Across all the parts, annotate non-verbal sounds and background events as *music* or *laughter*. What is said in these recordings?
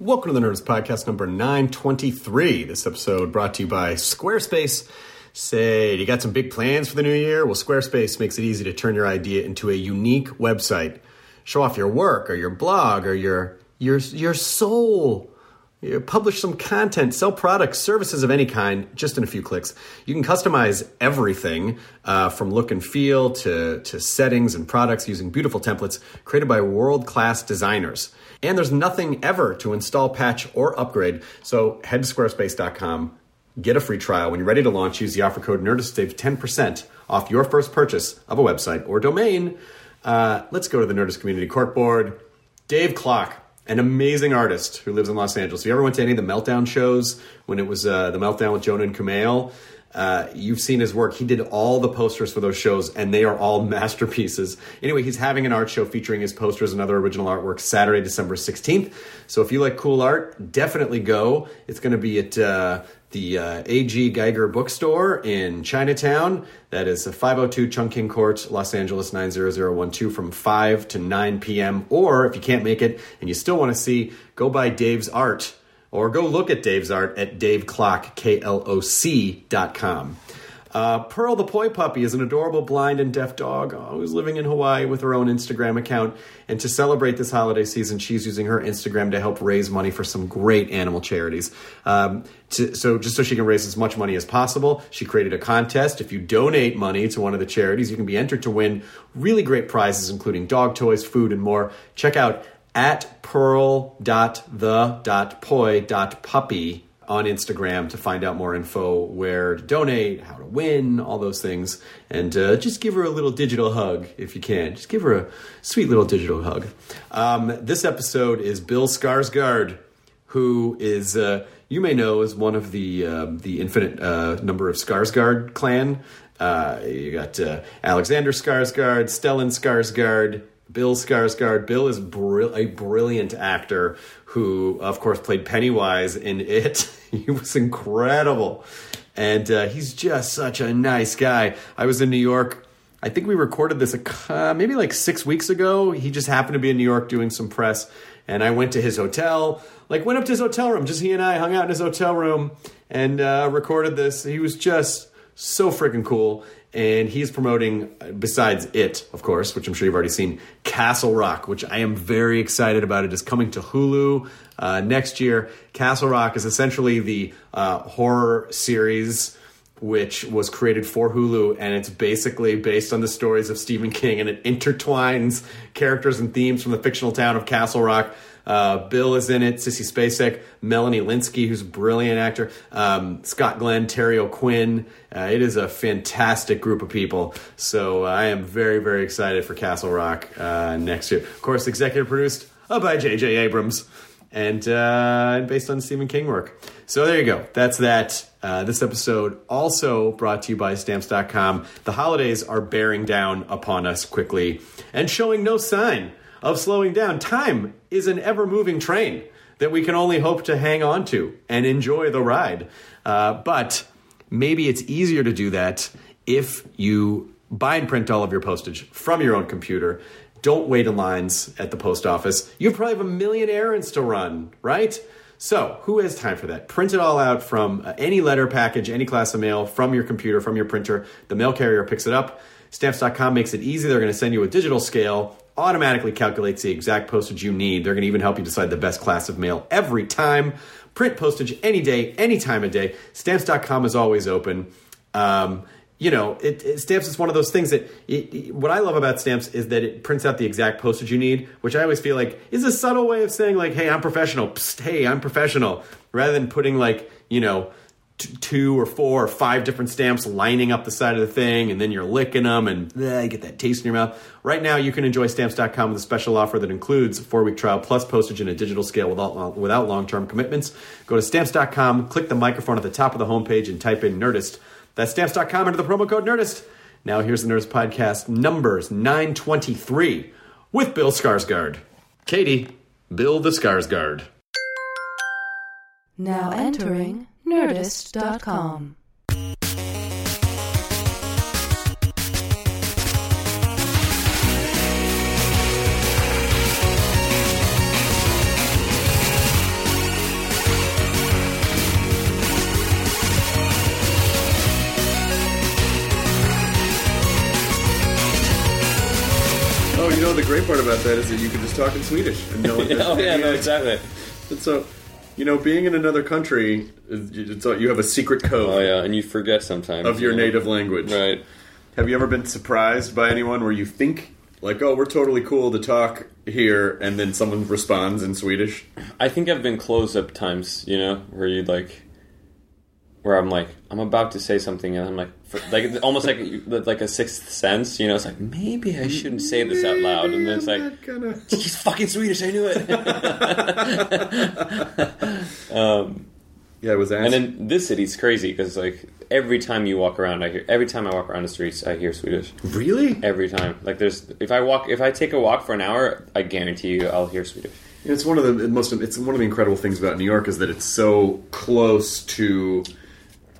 Welcome to the Nerdist Podcast number 923. This episode brought to you by Squarespace. Say, you got some big plans for the new year? Well, Squarespace makes it easy to turn your idea into a unique website. Show off your work or your blog or your your your soul. Publish some content, sell products, services of any kind, just in a few clicks. You can customize everything uh, from look and feel to, to settings and products using beautiful templates created by world class designers. And there's nothing ever to install, patch, or upgrade. So head to squarespace.com, get a free trial. When you're ready to launch, use the offer code NERDIST to save 10% off your first purchase of a website or domain. Uh, let's go to the Nerdist Community Corkboard. Dave Kloc, an amazing artist who lives in Los Angeles. If you ever went to any of the Meltdown shows when it was uh, the Meltdown with Jonah and Kumail, uh, you've seen his work. He did all the posters for those shows, and they are all *laughs* masterpieces. Anyway, he's having an art show featuring his posters and other original artwork Saturday, December 16th. So if you like cool art, definitely go. It's going to be at uh, the uh, A.G. Geiger Bookstore in Chinatown. That is 502 Chungking Court, Los Angeles 90012 from 5 to 9 p.m. Or if you can't make it and you still want to see, go buy Dave's art or go look at Dave's art at davekloc, K-L-O-C dot com. Uh, Pearl the Poi Puppy is an adorable blind and deaf dog uh, who's living in Hawaii with her own Instagram account. And to celebrate this holiday season, she's using her Instagram to help raise money for some great animal charities. Um, to, so, just so she can raise as much money as possible, she created a contest. If you donate money to one of the charities, you can be entered to win really great prizes, including dog toys, food, and more. Check out at pearl.the.poi.puppy on Instagram to find out more info, where to donate, how to win, all those things. And uh, just give her a little digital hug if you can. Just give her a sweet little digital hug. Um, this episode is Bill Skarsgård, who is, uh, you may know, is one of the, uh, the infinite uh, number of Skarsgård clan. Uh, you got uh, Alexander Skarsgård, Stellan Skarsgård, Bill Skarsgård. Bill is br- a brilliant actor who, of course, played Pennywise in It. *laughs* he was incredible. And uh, he's just such a nice guy. I was in New York. I think we recorded this uh, maybe like six weeks ago. He just happened to be in New York doing some press. And I went to his hotel, like went up to his hotel room. Just he and I hung out in his hotel room and uh, recorded this. He was just so freaking cool and he's promoting besides it of course which i'm sure you've already seen castle rock which i am very excited about. It is coming to hulu uh, next year. Castle rock is essentially the uh, horror series which was created for hulu and it's basically based on the stories of stephen king and it intertwines characters and themes from the fictional town of castle rock uh, Bill is in it. Sissy Spacek, Melanie Lynskey, who's a brilliant actor, um, Scott Glenn, Terry O'Quinn. Uh, it is a fantastic group of people. So uh, I am very, very excited for Castle Rock uh, next year. Of course, executive produced by J.J. Abrams and uh, based on Stephen King work. So there you go. That's that. Uh, this episode also brought to you by Stamps.com. The holidays are bearing down upon us quickly and showing no sign of slowing down. Time is an ever moving train that we can only hope to hang on to and enjoy the ride. Uh, but maybe it's easier to do that if you buy and print all of your postage from your own computer. Don't wait in lines at the post office. You probably have a million errands to run, right? So, who has time for that? Print it all out from uh, any letter package, any class of mail, from your computer, from your printer. The mail carrier picks it up. Stamps.com makes it easy. They're going to send you a digital scale automatically calculates the exact postage you need. They're going to even help you decide the best class of mail every time. Print postage any day, any time of day. Stamps.com is always open. Um, you know, it, it, stamps is one of those things that it, it- what I love about stamps is that it prints out the exact postage you need, which I always feel like is a subtle way of saying like, "Hey, I'm professional." Psst, hey, I'm professional, rather than putting like you know two or four or five different stamps lining up the side of the thing, and then you're licking them, and uh, you get that taste in your mouth. Right now, you can enjoy stamps.com with a special offer that includes a four week trial plus postage in a digital scale without without long term commitments. Go to stamps.com, click the microphone at the top of the homepage, and type in Nerdist. That's stamps.com under the promo code Nerdist. Now here's the Nerdist podcast numbers 923 with Bill Skarsgård. Katie, Bill the Skarsgård. Now entering Nerdist.com. Oh, you know the great part about that is that you can just talk in Swedish and no one. *laughs* oh yeah, no, exactly. And so, you know, being in another country, it's, you have a secret code Oh yeah, and you forget sometimes of your you know? native language. Right. Have you ever been surprised by anyone where you think, like, oh, we're totally cool to talk here, and then someone responds in Swedish? I think I've been close up times, you know, where you'd like, where I'm like, I'm about to say something, and I'm like, for, like almost like like a sixth sense, you know. It's like maybe I shouldn't say this out loud, and then it's like, gonna- he's fucking Swedish. I knew it. *laughs* Um, yeah, it was and asked. in this city, it's crazy because like every time you walk around, I hear every time I walk around the streets, I hear Swedish. really? Every time, like there's if I walk if I take a walk for an hour, I guarantee you I'll hear Swedish. It's one of the most. It's one of the incredible things about New York is that it's so close to,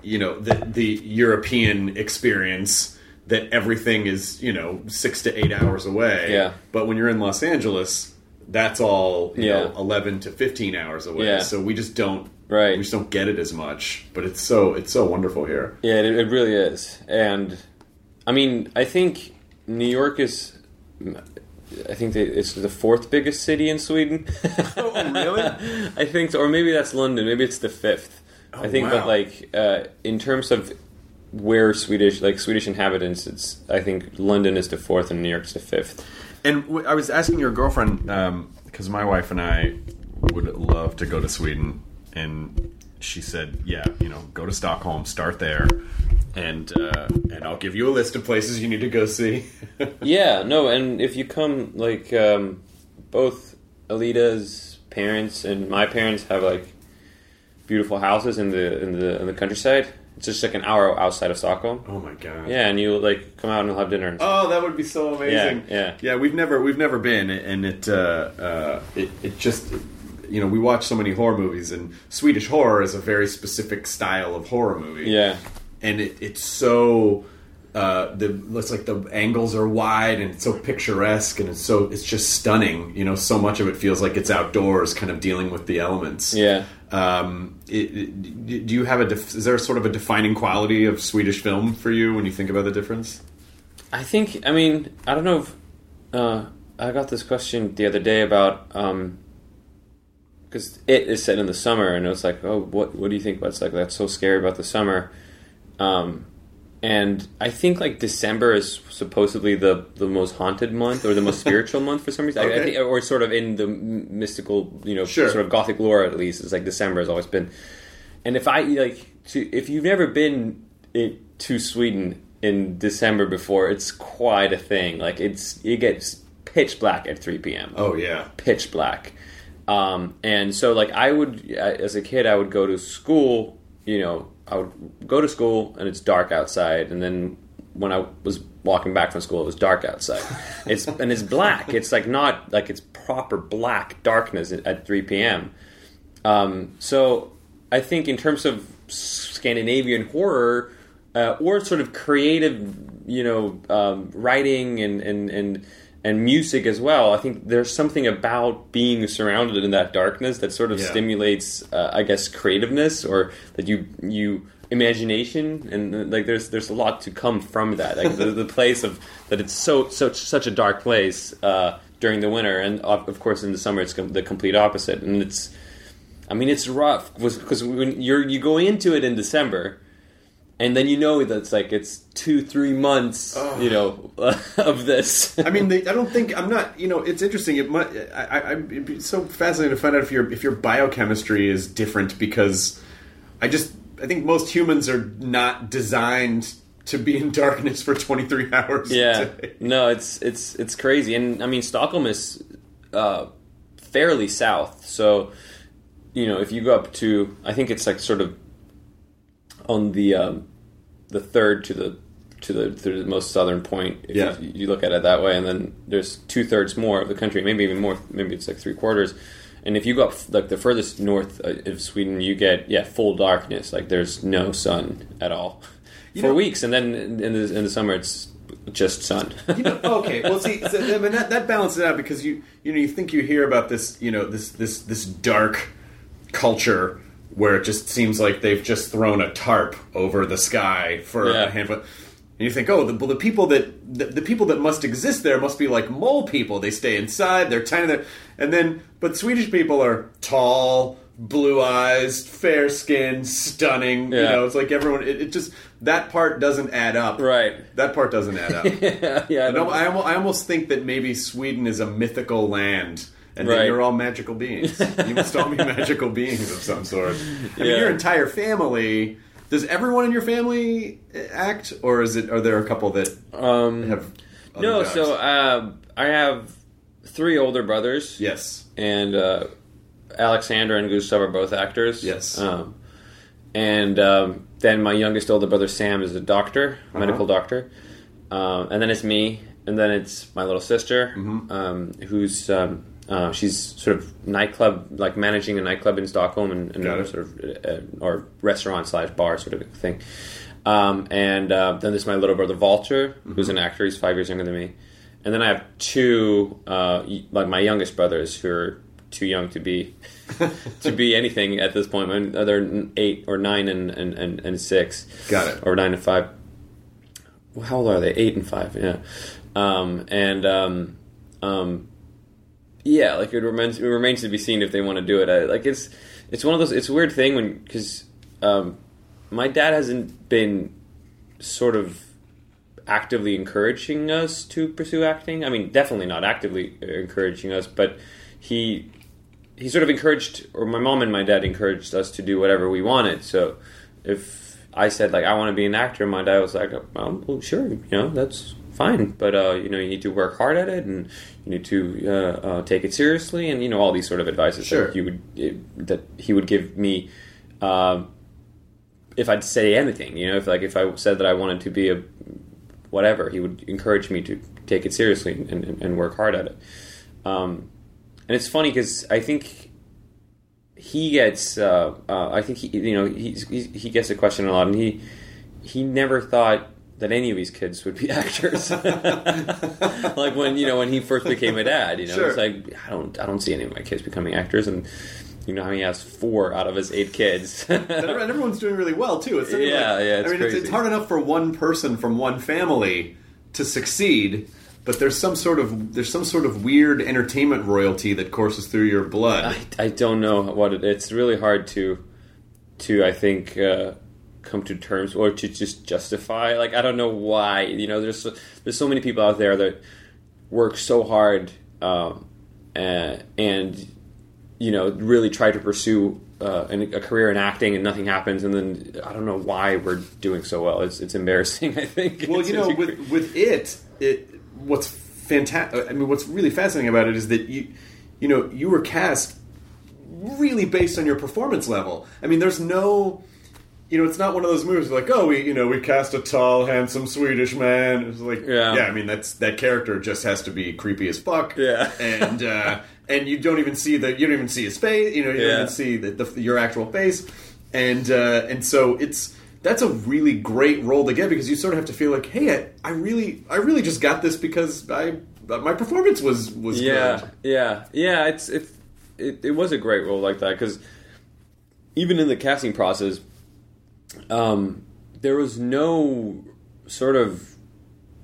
you know, the the European experience that everything is you know six to eight hours away. Yeah. But when you're in Los Angeles, that's all you Yeah. know eleven to fifteen hours away. Yeah. So we just don't. Right. We just don't get it as much. But it's so it's so wonderful here. Yeah, it, it really is. And I mean, I think New York is. I think it's the fourth biggest city in Sweden. Oh, really? *laughs* I think so, or maybe that's London. Maybe it's the fifth. I think, wow. but like uh, in terms of where Swedish, like Swedish inhabitants, it's I think London is the fourth and New York's the fifth. And w- I was asking your girlfriend because my wife and I would love to go to Sweden, and she said, "Yeah, you know, go to Stockholm, start there, and uh, and I'll give you a list of places you need to go see." *laughs* Yeah, no, and if you come, like, um, both Alida's parents and my parents have like beautiful houses in the in the in the countryside. It's just like an hour outside of Stockholm. oh my god! Yeah, and you like come out and we'll have dinner. And Oh, that would be so amazing. Yeah, yeah. yeah. We've never we've never been, and it uh, uh, it it just you know we watch so many horror movies, and Swedish horror is a very specific style of horror movie. Yeah, and it, it's so uh, the looks like the angles are wide and it's so picturesque and it's so it's just stunning. You know, so much of it feels like it's outdoors, kind of dealing with the elements. yeah. Um, it, it- do you have a def- is there sort of a defining quality of Swedish film for you when you think about the difference? I think. I mean, I don't know. if... Uh, I got this question the other day about because it is set in the summer, and it was like, oh, what what do you think? What's like that's so scary about the summer? Um, and I think like December is supposedly the the most haunted month or the most *laughs* spiritual month for some reason, I- I, Okay. think, or sort of in the mystical, you know, Sure. sort of gothic lore at least. It's like December has always been. And if I like, to, if you've never been in, to Sweden in December before, it's quite a thing. Like it's it gets pitch black at three p.m Oh yeah, pitch black. Um, and so, like, I would, as a kid, I would go to school, you know, I would go to school and it's dark outside. And then when I was walking back from school, it was dark outside. *laughs* It's, and it's black. It's like not like it's proper black darkness at, at 3 p.m. Um, so I think in terms of Scandinavian horror, uh, or sort of creative, you know, um, writing and, and, and and music as well. I think there's something about being surrounded in that darkness that sort of Yeah. stimulates, uh, I guess, creativeness or that you you imagination and uh, like there's there's a lot to come from that. Like the, the place of that it's so such such a dark place uh, during the winter, and of of course in the summer it's com- the complete opposite. And it's, I mean, it's rough because when you're you go into it in December, and then you know that it's like it's two three months, you know, *laughs* of this. I mean, they, I don't think I'm not. You know, it's interesting. It might. I, I, it'd be so fascinating to find out if your if your biochemistry is different because I just I think most humans are not designed to be in darkness for 23 hours. a Yeah, no, it's it's it's crazy, and I mean Stockholm is uh, fairly south, so you know if you go up to, I think it's like sort of on the um, the third to the to the, to the most southern point. If Yeah. you, you look at it that way, and then there's two thirds more of the country, maybe even more, maybe it's like three quarters. And if you go up like the furthest north uh, of Sweden, you get yeah full darkness. Like there's no sun at all for know- weeks, and then in the in the summer it's just sun. you know, okay. Well, see, so, I mean, that, that balances out because you you know you think you hear about this you know this this this dark culture where it just seems like they've just thrown a tarp over the sky for Yeah. a handful. And you think, oh, the, well, the people that the, the people that must exist there must be like mole people. They stay inside. They're tiny. They're, and then, but Swedish people are tall, blue eyes, fair skinned, stunning. You know, it's like everyone. It, it just that part doesn't add up. Right. That part doesn't add up. *laughs* yeah, yeah. I No, I, I almost think that maybe Sweden is a mythical land, and Right. that you're all magical beings. you must all be *laughs* magical beings of some sort. I mean, Yeah. your entire family. Does everyone in your family act, or is it? Are there a couple that um, have? other no, jobs? so uh, I have three older brothers. yes, and uh, Alexander and Gustav are both actors. Yes. Um, and um, then my youngest older brother Sam is a doctor, Uh-huh. medical doctor. Um, and then it's me, and then it's my little sister, Mm-hmm. um, who's um, uh, she's sort of nightclub, like managing a nightclub in Stockholm, and, and sort of uh, or restaurant slash bar sort of thing. Um, and uh, then there's my little brother Walter, who's Mm-hmm. an actor. He's five years younger than me. And then I have two, uh, like my youngest brothers, who are too young to be *laughs* to be anything at this point. My- They're eight or nine and, and, and, and six. Got it. Or nine and five. Well, How old are they? Eight and five. Yeah. Um, and um, um, yeah, like it remains it remains to be seen if they want to do it. I, like it's it's one of those. It's a weird thing when because um, my dad hasn't been sort of actively encouraging us to pursue acting. I mean, definitely not actively encouraging us, but he he sort of encouraged, or my mom and my dad encouraged us to do whatever we wanted. So if I said like I want to be an actor, my dad was like, well sure, you know, that's fine, but uh, you know, you need to work hard at it, and you need to uh, uh, take it seriously, and you know, all these sort of advices Sure. that you would that he would give me. Um, if I'd say anything, you know, if like if I said that I wanted to be a whatever, he would encourage me to take it seriously and, and, and work hard at it. Um, and it's funny because I think he gets, uh, uh, I think he, you know, he's, he's, he gets the question a lot, and he he never thought that any of his kids would be *laughs* actors. *laughs* like when you know when he first became a dad, you know, Sure. it's like I don't I don't see any of my kids becoming actors, and you know how he has four out of his eight kids. *laughs* and everyone's doing really well too. It's Yeah, like- yeah, it's I mean, it's, it's hard enough for one person from one family to succeed, but there's some sort of there's some sort of weird entertainment royalty that courses through your blood. I, I don't know what it, it's really hard to to I think uh, come to terms or to just justify. Like I don't know why. You know, there's so, there's so many people out there that work so hard um, uh, and you know really try to pursue uh, an, a career in acting and nothing happens. And then I don't know why we're doing so well. It's it's embarrassing. *laughs* I think. well, you know, with with it, it what's fantastic. I mean, what's really fascinating about it is that you you know you were cast really based on your performance level. I mean, there's no. You know, it's not one of those movies like, oh, we, you know, we cast a tall, handsome Swedish man. It's like, Yeah. yeah, I mean, that's that character just has to be creepy as fuck. Yeah. *laughs* and uh, and you don't even see the, you don't even see his face. You know, you don't even see the, the, your actual face. And uh, and so it's that's a really great role to get because you sort of have to feel like, hey, I, I really, I really just got this because I my performance was was yeah, good. yeah, yeah. It's it's it, it was a great role like that because even in the casting process, um, there was no sort of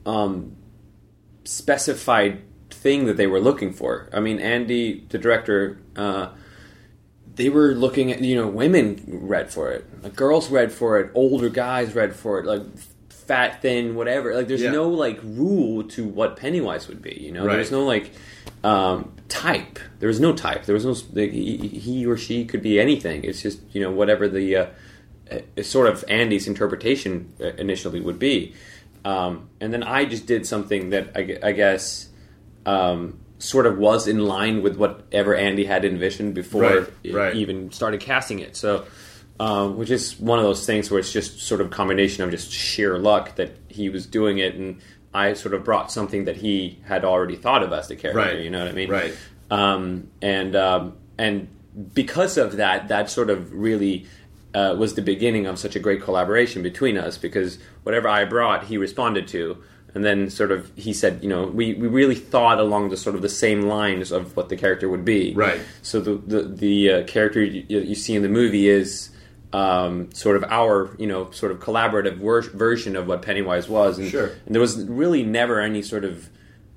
um, specified thing that they were looking for. I mean, Andy, the director, uh, they were looking at you know women read for it, like girls read for it, older guys read for it, like fat, thin, whatever. Like there's Yeah. no like rule to what Pennywise would be. You know, Right. there's no like um, type. There was no type. There was no like, he, he or she could be anything. It's just you know whatever the uh, uh, sort of Andy's interpretation uh, initially would be. Um, and then I just did something that I, I guess um, sort of was in line with whatever Andy had envisioned before Right, he right. even started casting it. So, um, which is one of those things where it's just sort of a combination of just sheer luck that he was doing it, and I sort of brought something that he had already thought of as the character. Right, You know what I mean? right. Um, and um, and because of that, that sort of really uh, was the beginning of such a great collaboration between us because whatever I brought, he responded to. And then sort of he said, you know, we, we really thought along the sort of the same lines of what the character would be. Right. So the the, the uh, character you, you see in the movie is um, sort of our you know sort of collaborative ver- version of what Pennywise was. And, Sure. and there was really never any sort of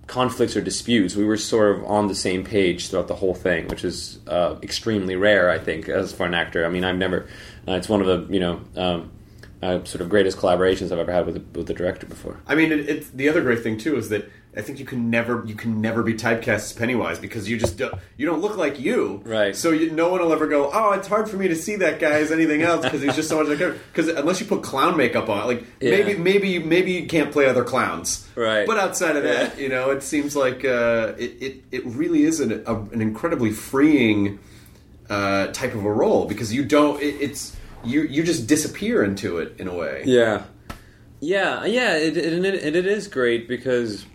conflicts or disputes. We were sort of on the same page throughout the whole thing, which is uh, extremely rare, I think, as for an actor. I mean, I've never. Uh, it's one of the you know um, uh, sort of greatest collaborations I've ever had with the, with director before. I mean, it, it's the other great thing too is that I think you can never you can never be typecast as Pennywise because you just don't, you don't look like you, Right. So you, no one will ever go, oh, it's hard for me to see that guy as anything else because he's just so much like because unless you put clown makeup on, like Yeah. maybe maybe maybe you can't play other clowns, Right. But outside of that, you know, it seems like uh, it, it it really is an, a, an incredibly freeing uh, type of a role because you don't it, it's you you just disappear into it in a way. Yeah, yeah, yeah. It, it, it, and it is great because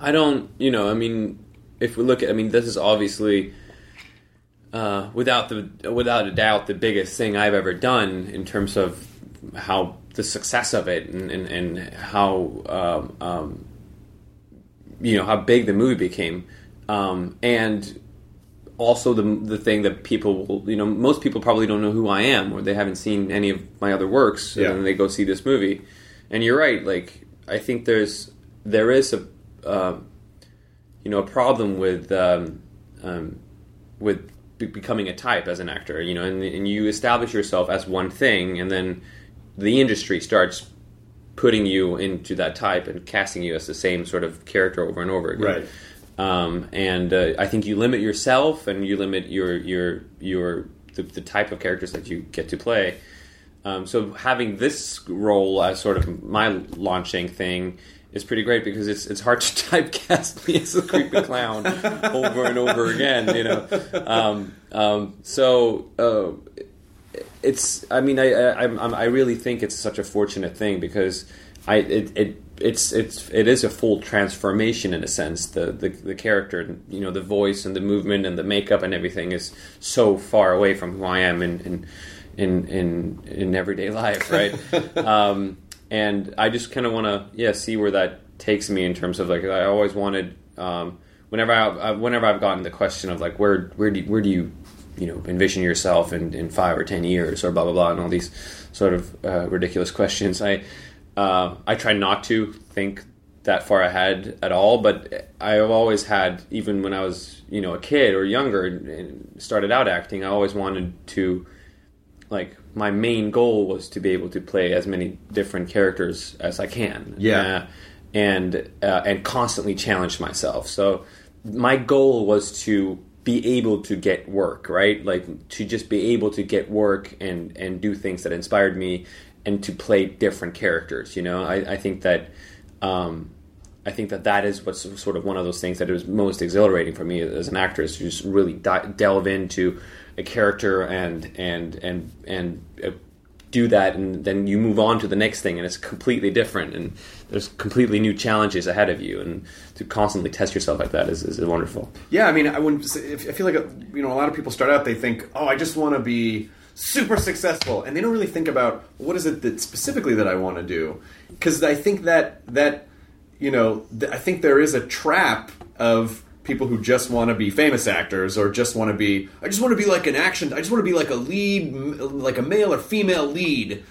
I don't, you know, I mean, if we look at, I mean, this is obviously uh, without the without a doubt the biggest thing I've ever done in terms of how the success of it and and, and how um, um, you know how big the movie became, um, and also the the thing that people will- you know most people probably don't know who I am or they haven't seen any of my other works Yeah. and then they go see this movie and you're right like I think there's there is a um, you know a problem with um, um, with be- becoming a type as an actor you know and, and you establish yourself as one thing and then the industry starts putting you into that type and casting you as the same sort of character over and over again Right. um, and uh, I think you limit yourself and you limit your your your the, the type of characters that you get to play. Um, so having this role as sort of my launching thing is pretty great because it's it's hard *laughs* to typecast me as a creepy clown over and over again. You know, um, um, so. Uh, it's i mean I, I I'm, I'm- i really think it's such a fortunate thing because i it, it it's it's it is a full transformation in a sense the, the the character you know the voice and the movement and the makeup and everything is so far away from who i am in in in in, in everyday life right *laughs* um and i just kind of want to yeah see where that takes me in terms of like i always wanted um whenever I, I whenever i've gotten the question of like where where do where do you you know envision yourself in, in five or ten years or blah blah blah and all these sort of uh, ridiculous *laughs* questions i uh, i try not to think that far ahead at all but i've always had even when i was you know a kid or younger and started out acting i always wanted to like my main goal was to be able to play as many different characters as I can. Yeah. Uh, and uh, and constantly challenge myself. So my goal was to be able to get work, right? Like to just be able to get work and and do things that inspired me and to play different characters, you know? I, I think that um, I think that that is what's sort of one of those things that is most exhilarating for me as an actor is to just really di- delve into a character and and and and uh, do that, and then you move on to the next thing, and it's completely different, and there's completely new challenges ahead of you, and to constantly test yourself like that is, is wonderful. Yeah, I mean, I wouldn't. I feel like uh, you know, a lot of people start out. They think, "Oh, I just want to be super successful," and they don't really think about what is it that specifically that I want to do. Because I think that that you know, th- I think there is a trap of people who just want to be famous actors or just want to be. I just want to be like an action. I just want to be like a lead, like a male or female lead.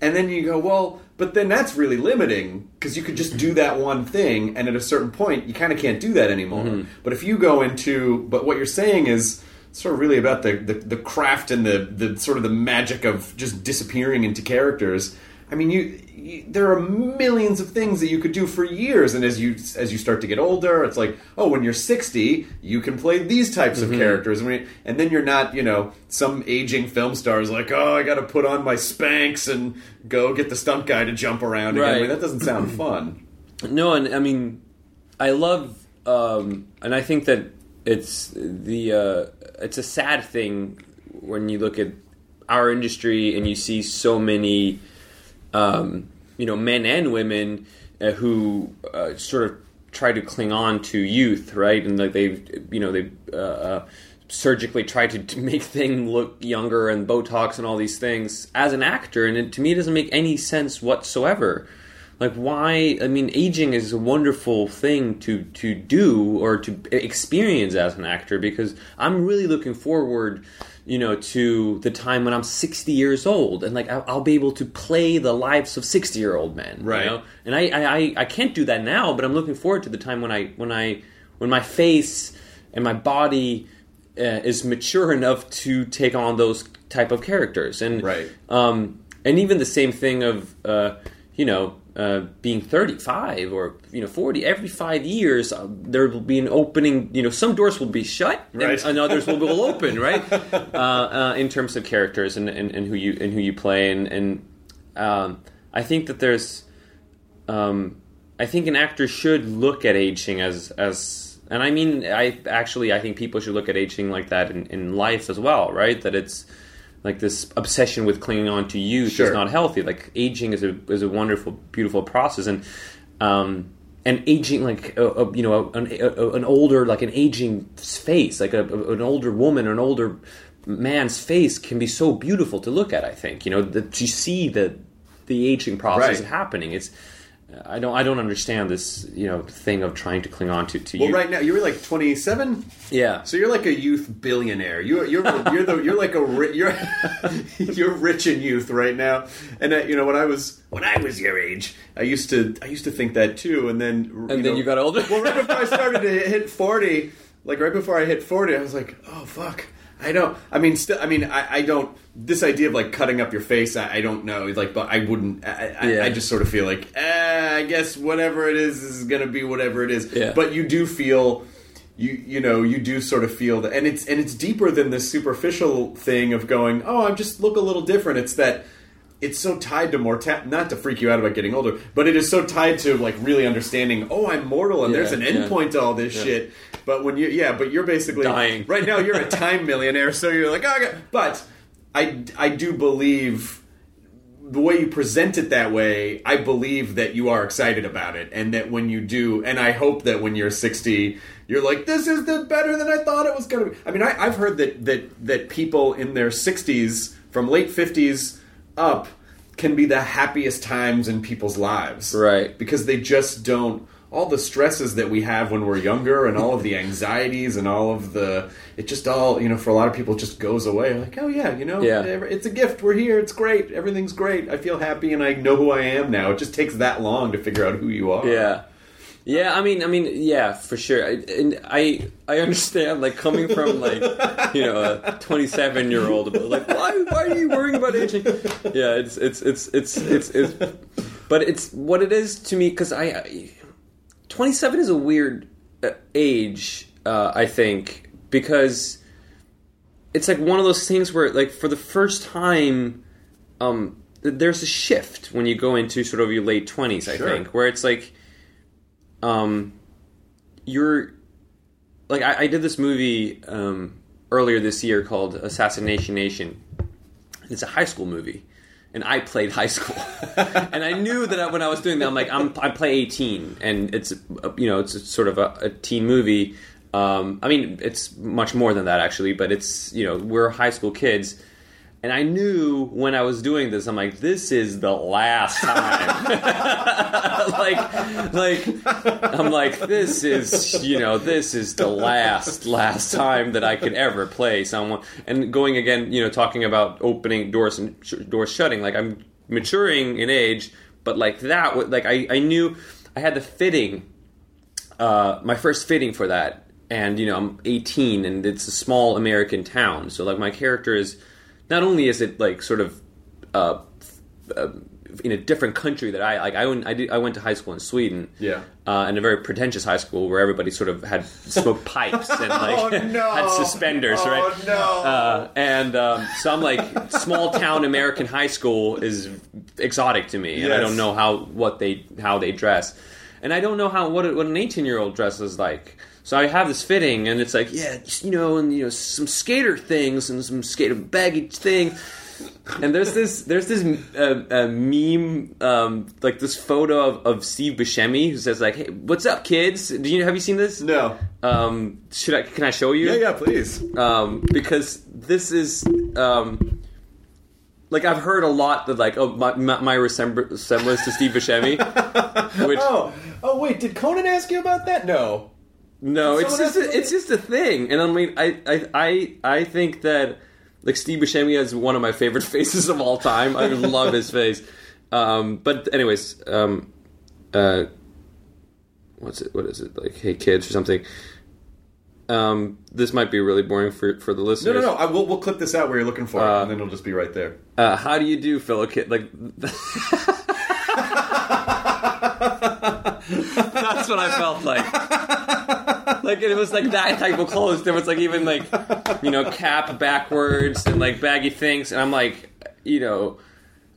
And then you go, well, But then that's really limiting because you could just do that one thing, and at a certain point, you kind of can't do that anymore. Mm-hmm. But if you go into, but what you're saying is sort of really about the, the, the craft and the, the sort of the magic of just disappearing into characters. I mean, you, you there are millions of things that you could do for years, and as you as you start to get older, it's like, oh, when you're 60, you can play these types Mm-hmm. of characters, and, then you're not, you know, some aging film star is like, oh, I got to put on my Spanx and go get the stunt guy to jump around. Again. I mean, Right. that doesn't sound *clears throat* fun. No, and I mean, I love, um, and I think that it's the uh, it's a sad thing when you look at our industry and you see so many, um, you know, men and women uh, who uh, sort of try to cling on to youth, right? And like they, you know, they. Uh, uh, surgically try to, to make things look younger and botox and all these things as an actor and it, to me it doesn't make any sense whatsoever like why i mean aging is a wonderful thing to to do or to experience as an actor because i'm really looking forward you know to the time when i'm 60 years old and like i'll, I'll be able to play the lives of 60 year old men you Right. know? and I, I I- i can't do that now but i'm looking forward to the time when i when i when my face and my body uh, is mature enough to take on those type of characters and Right. um, and even the same thing of uh, you know uh, being 35 or you know 40 every five years uh, there will be an opening you know some doors will be shut Right. and, *laughs* and others will, will open right *laughs* uh, uh, in terms of characters and, and, and who you and who you play and and um, I think that there's um, I think an actor should look at aging as as and I mean I actually I think people should look at aging like that in, in life as well, right? That it's like this obsession with clinging on to youth Sure. is not healthy. Like aging is a is a wonderful, beautiful process, and um, and aging like a, a, you know an, a, an older like an aging face, like a, an older woman or an older man's face can be so beautiful to look at. I think you know that you see the the aging process Right. happening. It's I don't I don't understand this you know thing of trying to cling on to to Well, you. right now you're like 27, Yeah. so you're like a youth billionaire. You're you're you're the you're like a ri- you're *laughs* you're rich in youth right now. And uh, you know when I was when I was your age, I used to I used to think that too. And then And then you got older? Well, right before I started to hit 40, like right before I hit 40, I was like, oh fuck. I don't. I mean, still. I mean, I, I don't. This idea of like cutting up your face, I, I don't know. Like, but I wouldn't. I, I, Yeah. I just sort of feel like, eh, I guess whatever it is is going to be whatever it is. Yeah. But you do feel, you you know, you do sort of feel that, and it's and it's deeper than this superficial thing of going, oh, I just look a little different. It's that it's so tied to mortality. Not to freak you out about getting older, but it is so tied to like really understanding. Oh, I'm mortal, and Yeah, there's an yeah. endpoint to all this shit. But when you, yeah, but you're basically Dying. *laughs* right now. You're a time millionaire, so you're like, oh, okay. but I I do believe the way you present it that way, I believe that you are excited about it, and that when you do, and I hope that when you're 60, you're like, this is the better than I thought it was going to be. I mean, I, I've heard that that that people in their 60s, from late 50s up, can be the happiest times in people's lives, Right. Because they just don't. All the stresses that we have when we're younger, and all of the anxieties, and all of the, it just all, you know, for a lot of people, just goes away. Like, oh yeah, you know, Yeah. it's a gift. We're here. It's great. Everything's great. I feel happy and I know who I am now. It just takes that long to figure out who you are. Yeah. Yeah, I mean, I mean, yeah, for sure. I, and I, I understand, like, coming from like, you know, a twenty-seven-year-old, like, why, why are you worrying about aging? Yeah, it's, it's, it's, it's, it's, it's but it's what it is to me because I, I, twenty-seven is a weird uh, age, uh, I think, because it's like one of those things where, like, for the first time, um, there's a shift when you go into sort of your late twenties. I Sure. think where it's like um, you're like I, I did this movie um, earlier this year called Assassination Nation. It's a high school movie, and I played high school, *laughs* and I knew that when I was doing that, I'm like I'm I play 18, and it's you know it's sort of a, a teen movie. Um, I mean, it's much more than that actually, but it's you know we're high school kids. And I knew when I was doing this, I'm like, this is the last time. *laughs* like, like, I'm like, this is, you know, this is the last, last time that I could ever play someone. And going again, you know, talking about opening doors and sh- doors shutting, like I'm maturing in age, but like that, like I, I knew I had the fitting, uh, my first fitting for that, and you know I'm 18 and it's a small American town, so like my character is not only is it like sort of uh, uh, in a different country that I like. I went, I, did, I went to high school in Sweden. Yeah. Uh, in a very pretentious high school where everybody sort of had smoked *laughs* pipes and like Oh, no. had suspenders, Oh, right? no. Uh, and um, so I'm like, small town American high school is exotic to me, and I don't know how what they how they dress, and I don't know how what, what an 18 year old dresses like. So I have this fitting, and it's like, yeah, you know, and you know, some skater things and some skater baggage thing. And there's this there's this uh, uh, meme um, like this photo of, of Steve Buscemi who says like, "Hey, what's up, kids? Do you have you seen this? No. Um, should I? Can I show you? Yeah, yeah, please. um, because this is um, like I've heard a lot that like oh my my, my resembl- resemblance to Steve Buscemi, *laughs* which Oh, oh wait, did Conan ask you about that? No. No, it's just a, it's just a thing, and I mean I I I, I think that like Steve Buscemi is one of my favorite *laughs* faces of all time. I love his face. Um, but anyways, um, uh, what's it? What is it like? Hey kids or something. Um, this might be really boring for for the listeners. no, no. No. I, we'll, we'll clip this out where you're looking for it, and then it'll just be right there. Uh, how do you do, fellow kid? Like, *laughs* *laughs* that's what I felt like. Like it was like that type of clothes. There was like even like, you know, cap backwards and like baggy things, and I'm like, you know,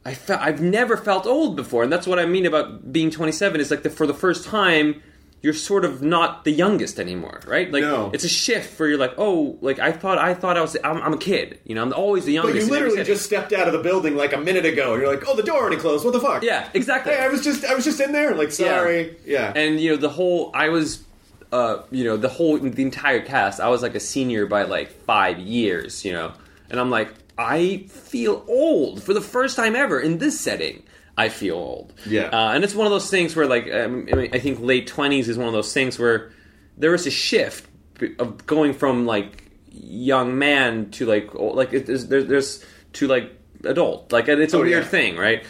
I felt I've never felt old before, and that's what I mean about being 27. Is like the, for the first time. You're sort of not the youngest anymore, right? Like No. it's a shift where you're like, oh, like I thought, I thought I was, I'm, I'm a kid, you know, I'm always the youngest. But you literally just stepped out of the building like a minute ago. and You're like, oh, the door already closed. What the fuck? Yeah, exactly. Hey, I was just, I was just in there. Like, sorry. Yeah. And you know, the whole I was uh, you know, the whole the entire cast, I was like a senior by like 5 years, you know. And I'm like I feel old for the first time ever in this setting. I feel old. Yeah. Uh, and it's one of those things where like um, I, mean, I think late 20s is one of those things where there is a shift of going from like young man to like old, like it, there's, there's there's to like adult. Like it's a Oh, weird yeah. thing, right?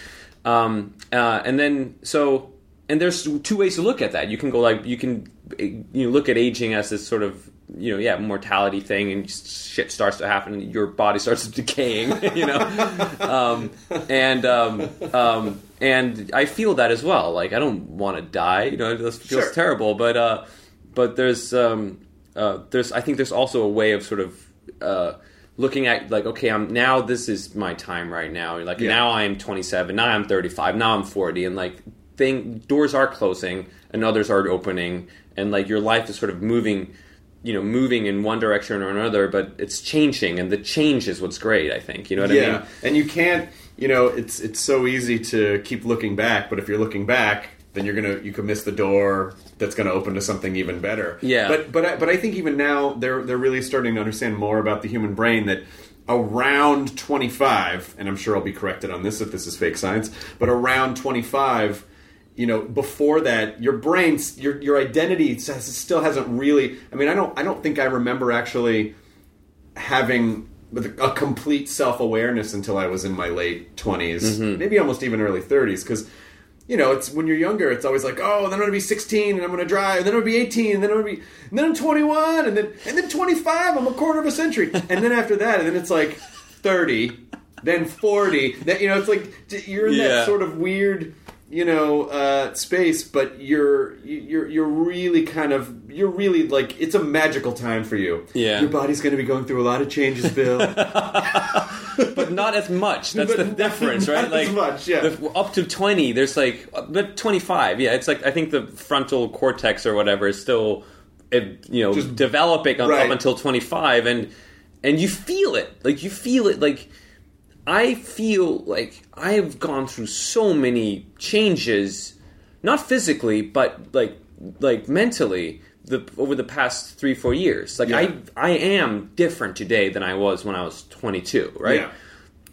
Um, uh, and then so and there's two ways to look at that. You can go like you can you know, look at aging as this sort of you know yeah mortality thing and shit starts to happen and your body starts *laughs* decaying you know um, and um, um, and I feel that as well like I don't want to die you know it just feels Sure. terrible but uh, but there's um, uh, there's I think there's also a way of sort of uh, looking at like okay I'm now this is my time right now like Yeah. now I'm 27 now I'm 35 now I'm 40 and like thing doors are closing and others are opening and like your life is sort of moving you know moving in one direction or another but it's changing and the change is what's great i think you know what yeah. i mean And you can't, you know, it's it's so easy to keep looking back, but if you're looking back, then you're gonna you could miss the door that's gonna open to something even better. Yeah. But but I, but I think even now they're they're really starting to understand more about the human brain that around 25 and i'm sure i'll be corrected on this if this is fake science but around 25 you know before that your brain your your identity still hasn't really i mean i don't i don't think i remember actually having a complete self-awareness until i was in my late 20s mm-hmm. maybe almost even early 30s because you know it's when you're younger it's always like oh then i'm gonna be 16 and i'm gonna drive and then i'm gonna be 18 and then i'm gonna be and then i'm 21 and then and then 25 i'm a quarter of a century *laughs* and then after that and then it's like 30 then 40 that you know it's like you're in Yeah. that sort of weird you know uh, space but you're you're you're really kind of you're really like it's a magical time for you Yeah. your body's going to be going through a lot of changes bill *laughs* but not as much that's But the not- difference right not like as much, yeah. the- up to 20 there's like but 25 yeah it's like i think the frontal cortex or whatever is still you know Just- developing right. up until 25 and and you feel it like you feel it like I feel like I've gone through so many changes, not physically, but like like mentally, the over the past three four years. Like Yeah. I I am different today than I was when I was 22. Right. Yeah.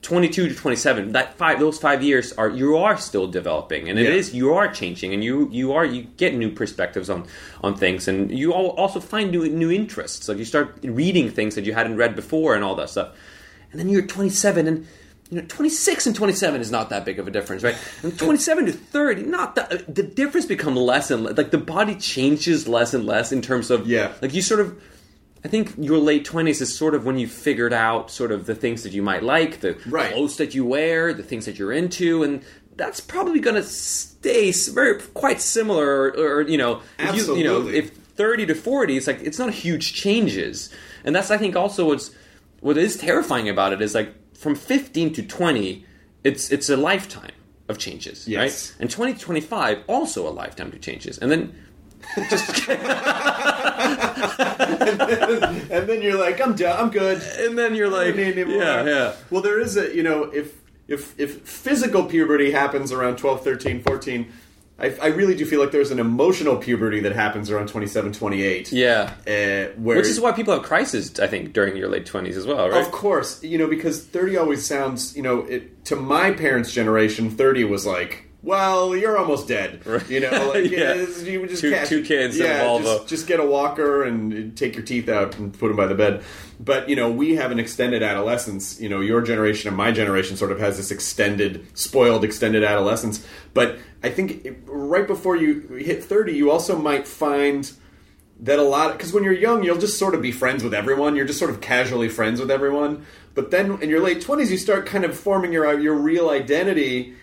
22 to 27 that five those five years are you are still developing and it Yeah. is you are changing and you you are you get new perspectives on on things and you also find new new interests like you start reading things that you hadn't read before and all that stuff and then you're 27 and you know, 26 and 27 is not that big of a difference, right? And 27 to 30, not that uh, the difference become less and less. Like the body changes less and less in terms of Yeah. Like you sort of, I think your late 20s is sort of when you figured out sort of the things that you might like, the Right. clothes that you wear, the things that you're into, and that's probably going to stay very quite similar. Or, or, you know, if you, you know, if 30 to 40, it's like it's not huge changes, and that's I think also what's what is terrifying about it is like from 15 to 20, it's it's a lifetime of changes, Yes. right? And 20 to 25 also a lifetime of changes, and then *laughs* just *laughs* and then you're like, I'm done. I'm good. and then you're like, yeah, yeah. Well, there is a, you know, if if if physical puberty happens around 12, 13, 14, I, I really do feel like there's an emotional puberty that happens around 27, 28. Yeah. Uh, where Which is why people have crises, I think, during your late 20s as well, right? Of course, you know, because 30 always sounds, you know, it, to my parents' generation, 30 was like, well, you're almost dead. You know, *laughs* like, Yeah. you would just Two- catch- two kids and a yeah. Just, just get a walker and take your teeth out and put them by the bed. But, you know, we have an extended adolescence. You know, your generation and my generation sort of has this extended, spoiled, extended adolescence. But I think it- right before you hit 30, you also might find that a lot because when you're young you'll just sort of be friends with everyone. You're just sort of casually friends with everyone. But then in your late 20s you start kind of forming your your real identity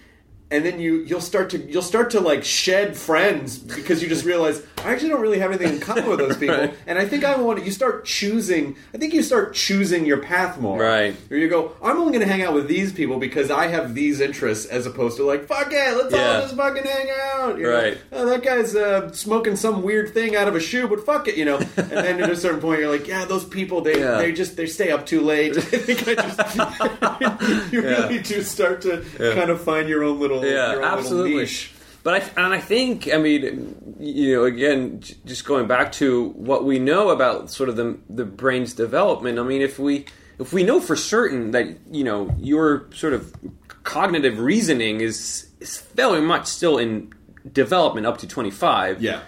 and then you you'll start to you'll start to like shed friends because you just realize I actually don't really have anything in common with those *laughs* people Right. and I think I want to you start choosing I think you start choosing your path more Right. where you go I'm only going to hang out with these people because I have these interests as opposed to like fuck it let's Yeah. all just fucking hang out you know? Right. oh, that guy's uh, smoking some weird thing out of a shoe, but fuck it, you know. And then at a certain point, you're like, yeah, those people, they Yeah. they just they stay up too late. I think I just *laughs* *laughs* you really do start to kind of find your own little yeah, your own absolutely. little niche. But I and I think I mean you know again j- just going back to what we know about sort of the the brain's development. I mean if we if we know for certain that you know your sort of cognitive reasoning is is very much still in development up to 25 Yeah,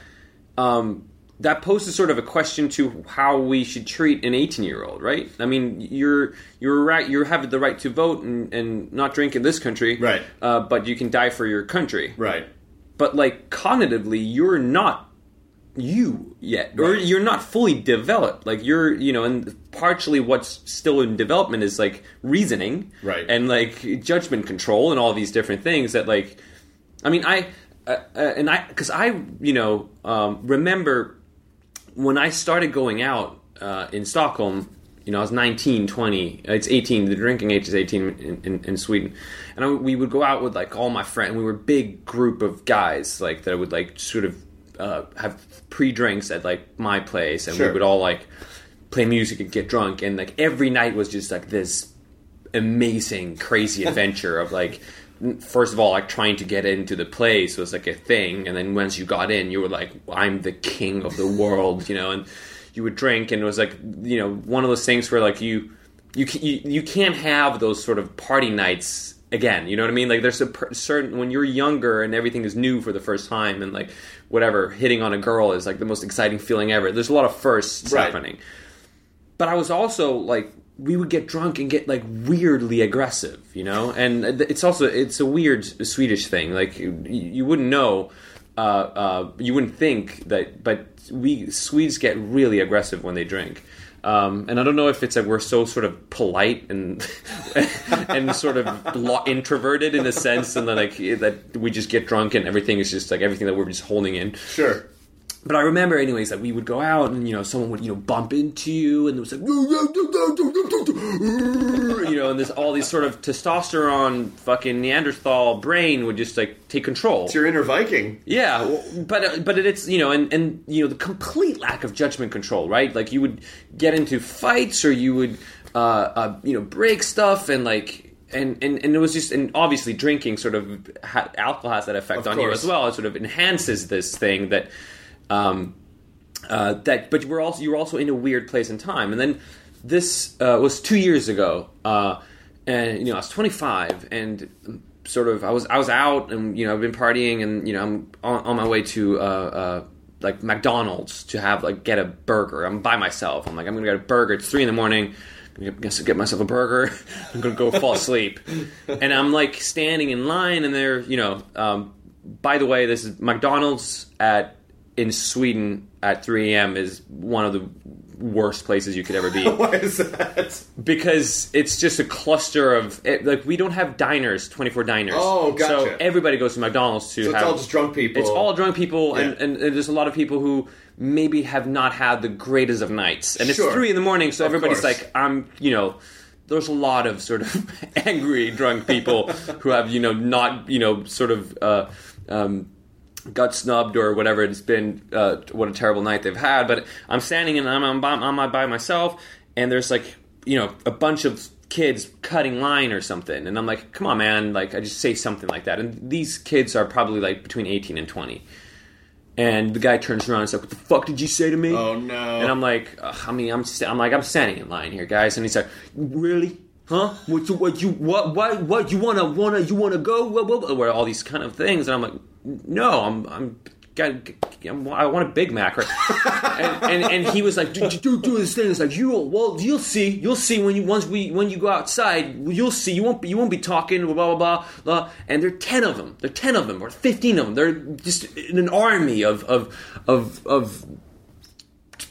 um, that poses sort of a question to how we should treat an 18 year old, right? I mean, you're you're right. You have the right to vote and, and not drink in this country, Right. Uh, but you can die for your country, right. But like cognitively, you're not you yet, or you're not fully developed. Like you're, you know, and partially what's still in development is like reasoning, Right. and like judgment control and all these different things that like I mean, I uh, uh, and I because I you know um, remember when I started going out uh, in Stockholm. You know, I was 19, 20. It's 18. The drinking age is 18 in, in, in Sweden, and I, we would go out with like all my friends. We were a big group of guys like that I would like sort of uh, have pre-drinks at like my place, and Sure. we would all like play music and get drunk, and like every night was just like this amazing, crazy *laughs* adventure of like, first of all, like trying to get into the place was like a thing, and then once you got in, you were like, I'm the king of the world, you know, and you would drink, and it was like, you know, one of those things where like you, you, you, you can't have those sort of party nights again. You know what I mean? Like there's a per- certain when you're younger and everything is new for the first time, and like whatever hitting on a girl is like the most exciting feeling ever. There's a lot of firsts Right. happening but I was also like we would get drunk and get like weirdly aggressive, you know. And it's also it's a weird Swedish thing. Like you, you wouldn't know, uh, uh, you wouldn't think that, but we Swedes get really aggressive when they drink. Um, and I don't know if it's that we're so sort of polite and *laughs* and sort of introverted in a sense, and then like that we just get drunk and everything is just like everything that we're just holding in. Sure. But I remember, anyways, that we would go out and you know someone would you know bump into you and it was like you know and this all these sort of testosterone fucking Neanderthal brain would just like take control. It's your inner Viking. Yeah, well, but uh, but it's you know and and you know the complete lack of judgment control, right? Like you would get into fights or you would uh, uh you know break stuff and like. And, and, and it was just and obviously drinking sort of ha- alcohol has that effect Of on you as well. It sort of enhances this thing that um, uh, that but you were also you were also in a weird place in time. And then this uh, was two years ago uh, and you know I was 25 and sort of I was I was out and you know I've been partying and you know I'm on, on my way to uh, uh, like McDonald's to have like get a burger. I'm by myself. I'm like I'm gonna get a burger. It's three in the morning. I guess get myself a burger. *laughs* I'm gonna go fall asleep, and I'm like standing in line, and they're you know. Um, by the way, this is McDonald's at in Sweden at 3 a.m. is one of the worst places you could ever be *laughs* Why is that? because it's just a cluster of it, like we don't have diners 24 diners Oh, gotcha. so everybody goes to mcdonald's to So it's all just drunk people. it's all drunk people and, and, and there's a lot of people who maybe have not had the greatest of nights and Sure. it's three in the morning so Of everybody's course. like i'm you know there's a lot of sort of *laughs* angry drunk people who have you know not you know sort of uh, um, got snubbed or whatever it's been uh, what a terrible night they've had but i'm standing and i'm, I'm, by, I'm by myself and there's like you know a bunch of kids cutting line or something and i'm like come on man like i just say something like that and these kids are probably like between 18 and 20 and the guy turns around and says, "What the fuck did you say to me?" Oh, no. And I'm like, I mean, I'm st- I'm like, I'm standing in line here, guys, and he's like, "Really? Huh? What you what you what what what you wanna wanna you wanna go? What, what, where all these kind of things?" And I'm like, "No, I'm I'm." I want a Big Mac, right? *laughs* and, and and he was like, do, do, do this thing. It's like you, well, you'll see, you'll see when you once we when you go outside, you'll see. You won't be, you won't be talking, blah blah blah blah. And there are ten of them. There are ten of them, or fifteen of them. They're just an army of of of of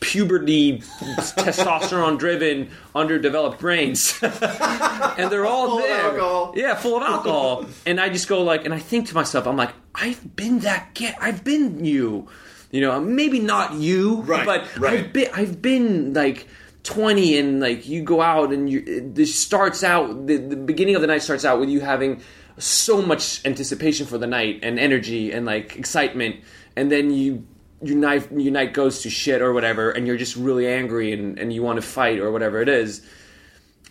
puberty, testosterone driven, underdeveloped brains. *laughs* and they're all Full of there. alcohol. Yeah, full of alcohol. and I just go like, and I think to myself, I'm like, I've been that kid. I've been you. You know, maybe not you, Right, but right. I've been. I've been like. 20 and like you go out and you this starts out the, the beginning of the night starts out with you having so much anticipation for the night and energy and like excitement and then you your night your night goes to shit or whatever and you're just really angry and, and you want to fight or whatever it is.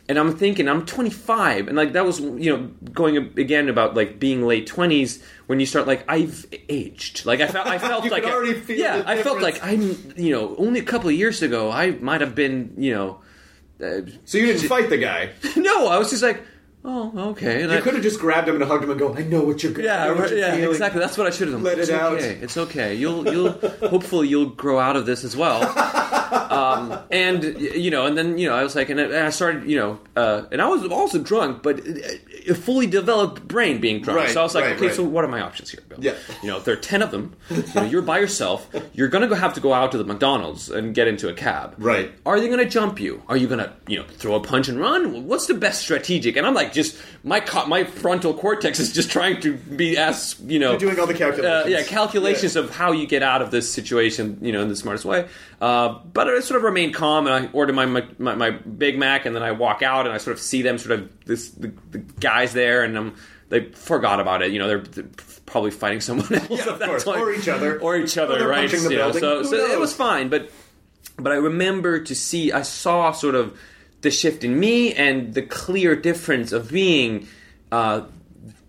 And I'm thinking I'm 25 and like that was you know going again about like being late 20s when you start like I've aged. Like I felt I *laughs* felt like already feel yeah I felt like I'm you know only a couple of years ago I might have been you know uh, So you didn't fight the guy. *laughs* no I was just like oh okay and You I, could have just grabbed him and hugged him and go, "I know what you're. I yeah, right, yeah, feeling." exactly. That's what I should have done. Let it's it out. okay. It's okay. You'll, you'll, hopefully, you'll grow out of this as well. *laughs* Um, and you know, and then you know, I was like, and I, and I started, you know, uh, and I was also drunk, but a fully developed brain being drunk. Right, so I was like, right, okay, right. so what are my options here, Bill? Yeah. You know, there are ten of them, you know, you're by yourself. You're gonna go have to go out to the McDonald's and get into a cab. Right. Are they gonna jump you? Are you gonna, you know, throw a punch and run? What's the best strategic? And I'm like, just my co- my frontal cortex is just trying to be as you know You're doing all the calculations. uh, yeah, calculations of how you get out of this situation, you know, in the smartest way. Uh, but I sort of remain calm, and I order my, my my Big Mac, and then I walk out, and I sort of see them, sort of this the, the guys there, and um, they forgot about it. You know, they're, they're probably fighting someone else. Yeah, *laughs* at that course. time. Or each other. or each other, they're right? You know, so so it was fine, but but I remember to see, I saw sort of the shift in me and the clear difference of being uh,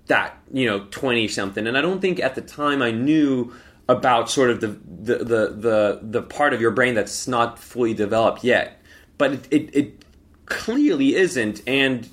that you know twenty something, and I don't think at the time I knew about sort of the the the the, the part of your brain that's not fully developed yet, but it, it, it clearly isn't, and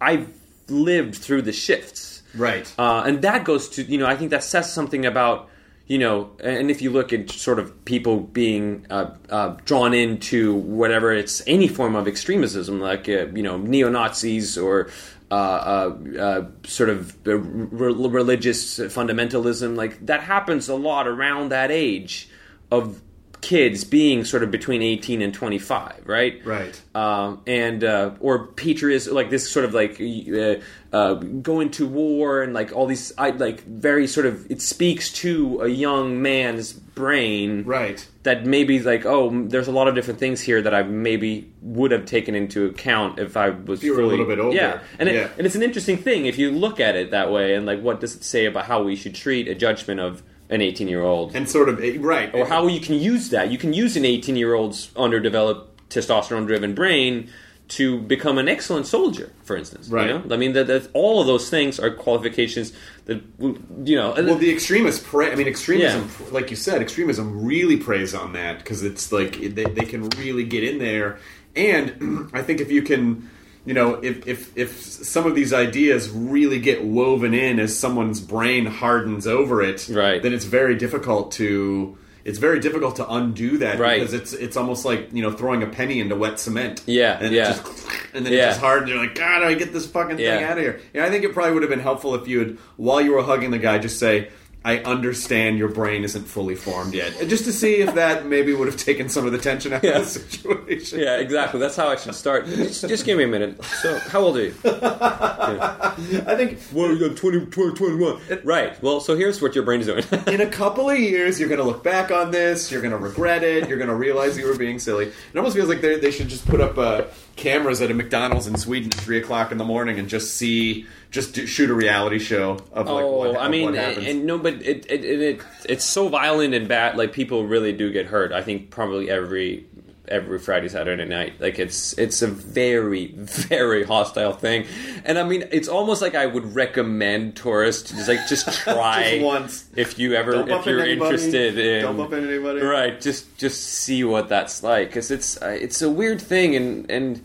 I've lived through the shifts, Right. uh, and that goes to you know I think that says something about you know and if you look at sort of people being uh, uh, drawn into whatever it's any form of extremism like uh, you know neo Nazis or uh, uh, uh, sort of re- religious fundamentalism like that happens a lot around that age of kids being sort of between 18 and 25 right Right. um, and uh, or patriotism, like this sort of like uh, uh, going to war and like all these, I, like very sort of it speaks to a young man's brain, Right. That maybe like oh, there's a lot of different things here that I maybe would have taken into account if I was you were a little bit older. Yeah, and Yeah. It, and it's an interesting thing if you look at it that way, and like what does it say about how we should treat a judgment of an 18 year old And sort of right. or how you can use that. You can use an 18 year old's underdeveloped testosterone driven brain to become an excellent soldier, for instance. you Right. know? I mean, that, that all of those things are qualifications that you know. Well, the extremists pray. I mean, extremism, Yeah. like you said, extremism really preys on that because it's like they, they can really get in there. And *clears throat* I think if you can, you know, if, if if some of these ideas really get woven in as someone's brain hardens over it, Right. then it's very difficult to. It's very difficult to undo that Right. because it's it's almost like you know throwing a penny into wet cement. Yeah, and yeah. It just, and then Yeah. it's just hard. And you're like, God, I get this fucking thing out of here. Yeah, I think it probably would have been helpful if you had, while you were hugging the guy, just say. I understand your brain isn't fully formed yet. Just to see if that maybe would have taken some of the tension out Yeah. of the situation. Yeah, exactly. That's how I should start. Just, just give me a minute. So, how old are you? *laughs* I think Well, I'm 20, 20, 21. Right. Well, so here's what your brain's doing. in a *laughs* couple of years, you're going to look back on this. You're going to regret it. You're going to realize you were being silly. It almost feels like they they should just put up uh, cameras at a McDonald's in Sweden at three o'clock in the morning and just see, just do, shoot a reality show of like oh, what, I mean, and, and no, but it, it, it, it it's so violent and bad. Like people really do get hurt. I think probably every every Friday, Saturday night. Like it's it's a very very hostile thing, and I mean, it's almost like I would recommend tourists to just like just *laughs* try Just once. if you ever Don't if you're anybody. interested in Don't bump into anybody. right just just see what that's like because it's uh, it's a weird thing and and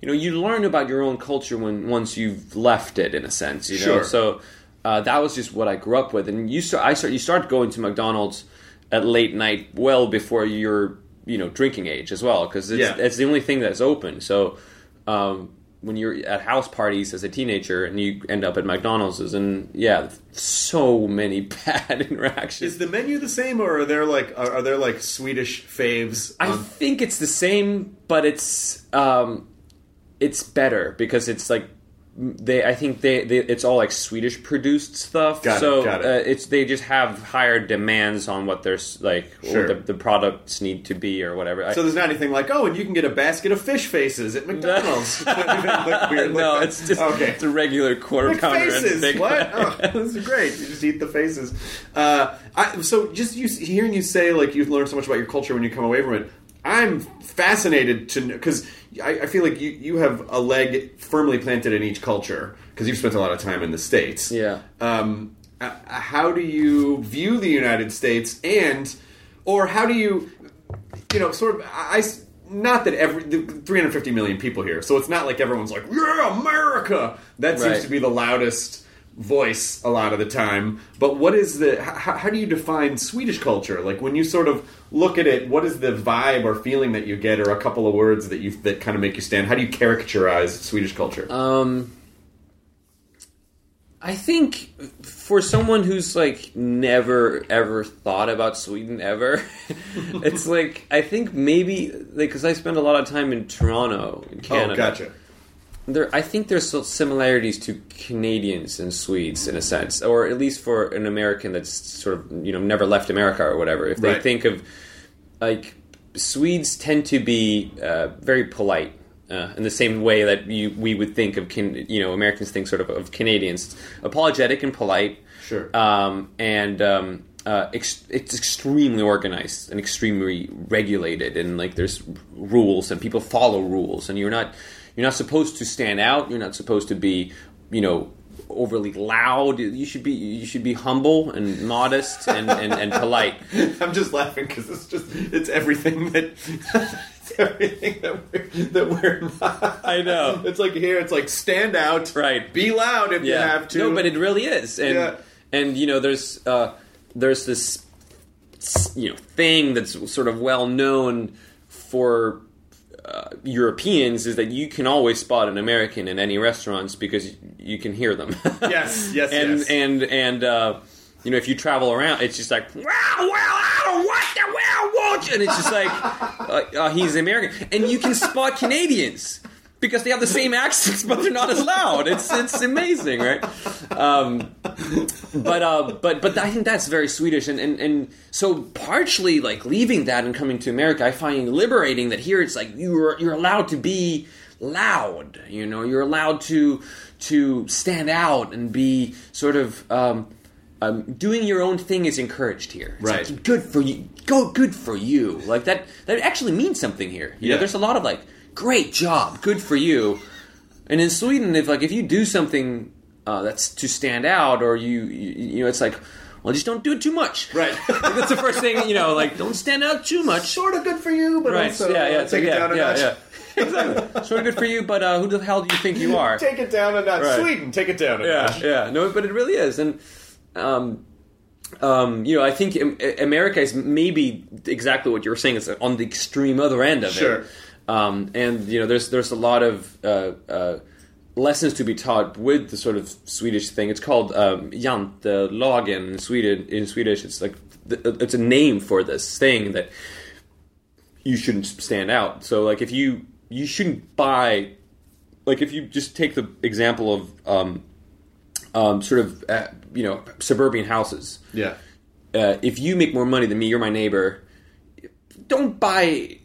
you know you learn about your own culture when once you've left it in a sense you know Sure. so uh, that was just what I grew up with and you start I start you start going to McDonald's at late night well before you're you know drinking age as well because it's, Yeah. it's the only thing that's open so um, when you're at house parties as a teenager and you end up at McDonald's and yeah so many *laughs* bad interactions Is the menu the same, or are there like are, are there like Swedish faves? I think it's the same, but it's um, it's better because it's like they. I think they, they it's all like Swedish produced stuff. Got it, so got it. Uh, it's they just have higher demands on what their like Sure. what the, the products need to be or whatever. So there's not anything like, oh, and you can get a basket of fish faces at McDonald's. *laughs* *laughs* Weird *laughs* no, it's just okay. it's a regular quarter pounder. faces. What? Oh, this is great. You just eat the faces. Uh, I, so just you, hearing you say like you've learned so much about your culture when you come away from it, I'm fascinated to because I, I feel like you you have a leg firmly planted in each culture because you've spent a lot of time in the states. Yeah. Um, uh, how do you view the United States and or how do you you know, sort of, I, not that every the 350 million people here, so it's not like everyone's like, yeah, America. That seems Right. to be the loudest voice a lot of the time. But what is the? How, how do you define Swedish culture? Like when you sort of look at it, what is the vibe or feeling that you get, or a couple of words that you that kind of make you stand? How do you caricaturize Swedish culture? Um, I think for someone who's like never ever thought about Sweden ever, *laughs* it's like I think maybe like because I spend a lot of time in Toronto, in Canada. oh, gotcha. There, I think there's similarities to Canadians and Swedes in a sense, or at least for an American that's sort of you know never left America or whatever. If they Right. think of like Swedes tend to be uh, very polite. Uh, in the same way that you, we would think of, can, you know, Americans think sort of of Canadians, apologetic and polite, Sure. um, and um, uh, ex- it's extremely organized and extremely regulated, and like there's rules and people follow rules, and you're not you're not supposed to stand out. You're not supposed to be, you know, overly loud. You should be you should be humble and modest and, and, and polite. *laughs* I'm just laughing because it's just it's everything that *laughs* it's everything that we're that we're not. I know. It's like here, it's like stand out, Right. Be loud if you have to. No, but it really is, and Yeah. and you know, there's uh, there's this you know thing that's sort of well known for uh, Europeans is that you can always spot an American in any restaurants because you can hear them. *laughs* Yes, yes, and yes. and and. Uh, you know, if you travel around, it's just like, well, well, I don't want that, well, won't you? And it's just like, *laughs* uh, uh, he's American, and you can spot Canadians because they have the same accents, but they're not as loud. It's it's amazing, right? Um, but uh, but but I think that's very Swedish, and, and and so partially like leaving that and coming to America, I find liberating that here it's like you're you're allowed to be loud, you know, you're allowed to to stand out and be sort of. Um, um, doing your own thing is encouraged here. It's Right. like, good for you. Go. Good for you. Like that. That actually means something here. You know, Yeah. there's a lot of like, great job. Good for you. And in Sweden, if like if you do something uh, that's to stand out, or you, you you know, it's like, well, just don't do it too much. Right. *laughs* Like, that's the first thing. You know, like don't stand out too much. sort of good for you, but Right. also yeah. Yeah. uh, take it down a yeah. notch. Yeah. exactly. Sort of good for you, but uh, who the hell do you think you *laughs* are? Take it down a notch. Right. Sweden, take it down a yeah, notch. yeah. No, but it really is, and um, um, you know, I think America is maybe exactly what you were saying. It's on the extreme other end of it. Sure. it. Um, and you know there's there's a lot of uh, uh, lessons to be taught with the sort of Swedish thing. It's called um, jantelagen in Sweden. In Swedish, it's like it's a name for this thing that you shouldn't stand out. So like if you you shouldn't buy like if you just take the example of um, um, sort of uh, you know suburban houses. Yeah. Uh, if you make more money than me, you're my neighbor. Don't buy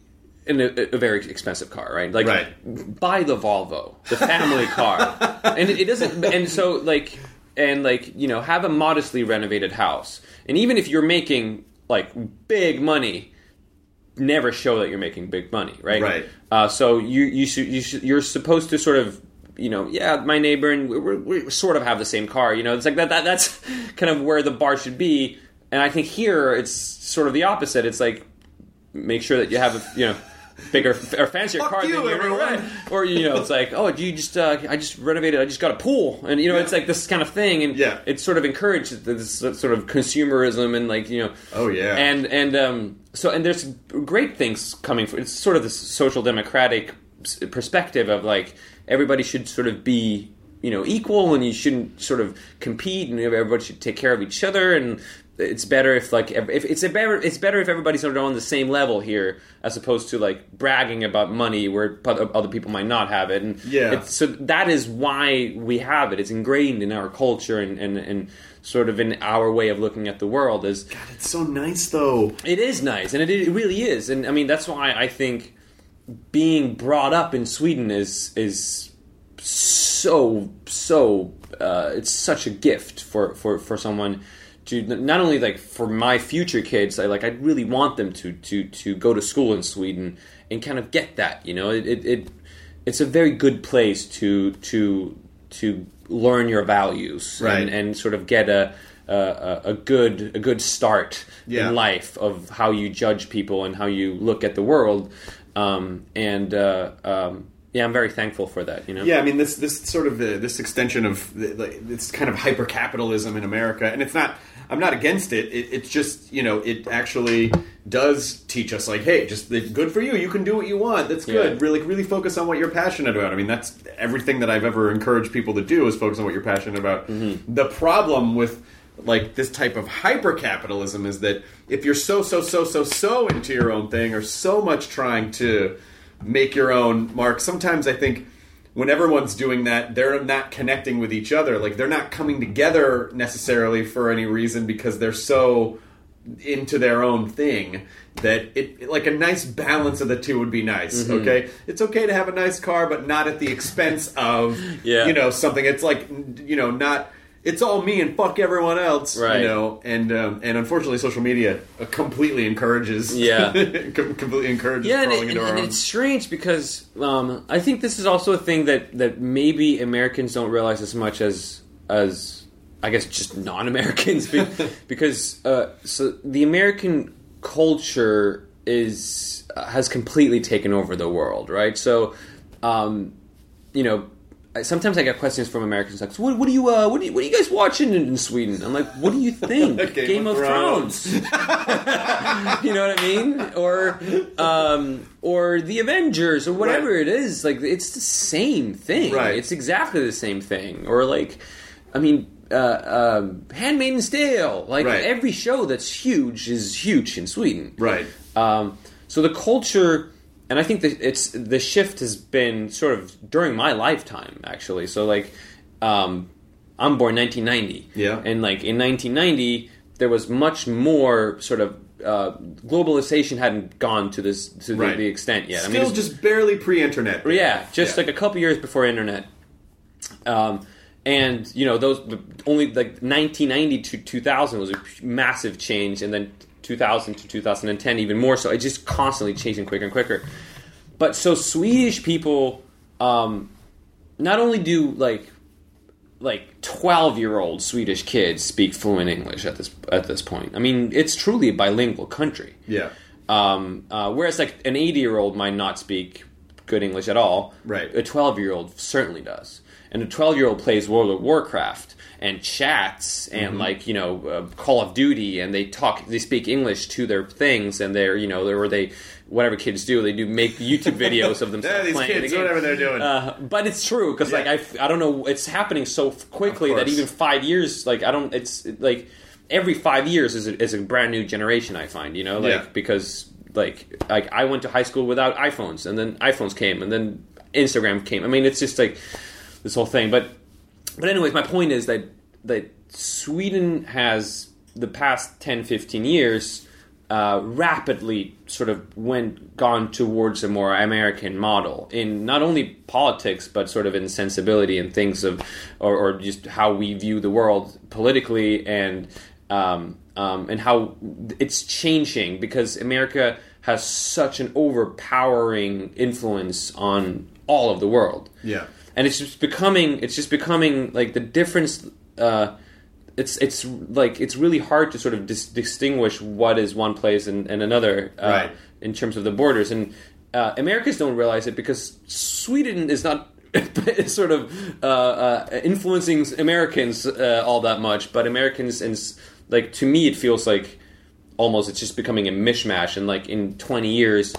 an, a, a very expensive car, right? Like Right. buy the Volvo, the family car, and it, it doesn't. And so like and like you know have a modestly renovated house, and even if you're making like big money, never show that you're making big money, right? Right. Uh, so you you should, you should, you're supposed to sort of you know yeah my neighbor and we we we sort of have the same car you know it's like that, that that's kind of where the bar should be and I think here it's sort of the opposite it's like make sure that you have a you know bigger or fancier Fuck car you, than you right. or you know it's like oh you just uh, I just renovated I just got a pool and you know it's like this kind of thing and Yeah. it sort of encouraged this sort of consumerism and like you know Oh, yeah. and and um, so and there's great things coming from it's sort of this social democratic perspective of like everybody should sort of be you know equal and you shouldn't sort of compete and everybody should take care of each other and it's better if like if it's a better it's better if everybody's sort of on the same level here as opposed to like bragging about money where other people might not have it and Yeah. it's, so that is why we have it it's ingrained in our culture and, and, and sort of in our way of looking at the world is God It's so nice though. it is nice, and it, it really is, and I mean that's why I think being brought up in Sweden is is so so uh, it's such a gift for for for someone to not only like for my future kids. I like I really want them to to to go to school in Sweden and kind of get that. You know, it it, it it's a very good place to to to learn your values Right. and, and sort of get a a, a good a good start Yeah. in life of how you judge people and how you look at the world. Um, and uh, um, yeah, I'm very thankful for that. You know. Yeah, I mean this this sort of uh, this extension of the, like, this kind of hyper capitalism in America, and it's not. I'm not against it. it. It's just you know it actually does teach us like, hey, just good for you. You can do what you want. That's good. Yeah. Really, really focus on what you're passionate about. I mean, that's everything that I've ever encouraged people to do is focus on what you're passionate about. Mm-hmm. The problem with like this type of hyper capitalism is that if you're so so so so so into your own thing or so much trying to make your own mark sometimes i think when everyone's doing that they're not connecting with each other like they're not coming together necessarily for any reason because they're so into their own thing that it like a nice balance of the two would be nice Mm-hmm. okay it's okay to have a nice car but not at the expense of *laughs* Yeah. you know something it's like you know not it's all me and fuck everyone else Right. you know and um, and unfortunately social media completely encourages Yeah. *laughs* com- completely encourages Yeah, and, it, into our and it's strange because um, I think this is also a thing that, that maybe Americans don't realize as much as as I guess just non-Americans be- *laughs* because uh, so the American culture is uh, has completely taken over the world, right? So, um, you know. I- Sometimes I get questions from Americans like, so what, what do you, uh, what do you, what are you guys watching in, in Sweden? I'm like, what do you think? *laughs* Game of of, Thrones. Thrones. *laughs* you know what I mean? Or um, or the Avengers or whatever Right. it is. Like it's the same thing. Right. It's exactly the same thing. Or like, I mean, uh, um, Handmaid's Tale. Like Right. every show that's huge is huge in Sweden. Right. Um, so the culture, and I think that it's the shift has been sort of during my lifetime, actually. So like, um, I'm born 1990, Yeah. and like in 1990, there was much more sort of uh, globalization hadn't gone to this to the, Right. the extent yet. Still it's- just barely pre-internet. yeah, just Yeah. like a couple years before internet. Um, and you know those the only like 1990 to 2000 was a massive change, and then 2000 to 2010 even more so. It just constantly changing quicker and quicker. But so Swedish people, um, not only do like like 12 year old Swedish kids speak fluent English at this at this point. I mean, it's truly a bilingual country. Yeah. Um, uh, whereas like an 80 year old might not speak good English at all. Right. A 12 year old certainly does. And a 12 year old plays World of Warcraft and chats and Mm-hmm. like, you know, uh, Call of Duty and they talk, they speak English to their things and they're, you know, they're, or they, whatever kids do. They do make YouTube *laughs* videos of themselves Yeah, these playing kids, the whatever they're doing. Uh, but it's true because like I I don't know it's happening so quickly that even five years like I don't it's like every five years is a, is a brand new generation I find you know like Yeah. because like like I went to high school without iPhones and then iPhones came and then Instagram came I mean it's just like this whole thing but but anyways my point is that that Sweden has the past 10 15 years uh, rapidly sort of went gone towards a more American model in not only politics but sort of in sensibility and things of or, or just how we view the world politically and um, um, and how it's changing because America has such an overpowering influence on all of the world Yeah. And it's just becoming it's just becoming like the difference uh it's it's like it's really hard to sort of dis- distinguish what is one place and, and another uh, Right. in terms of the borders. And uh, Americans don't realize it because Sweden is not *laughs* sort of uh, uh, influencing Americans uh, all that much. But Americans and like to me it feels like almost it's just becoming a mishmash. And like in 20 years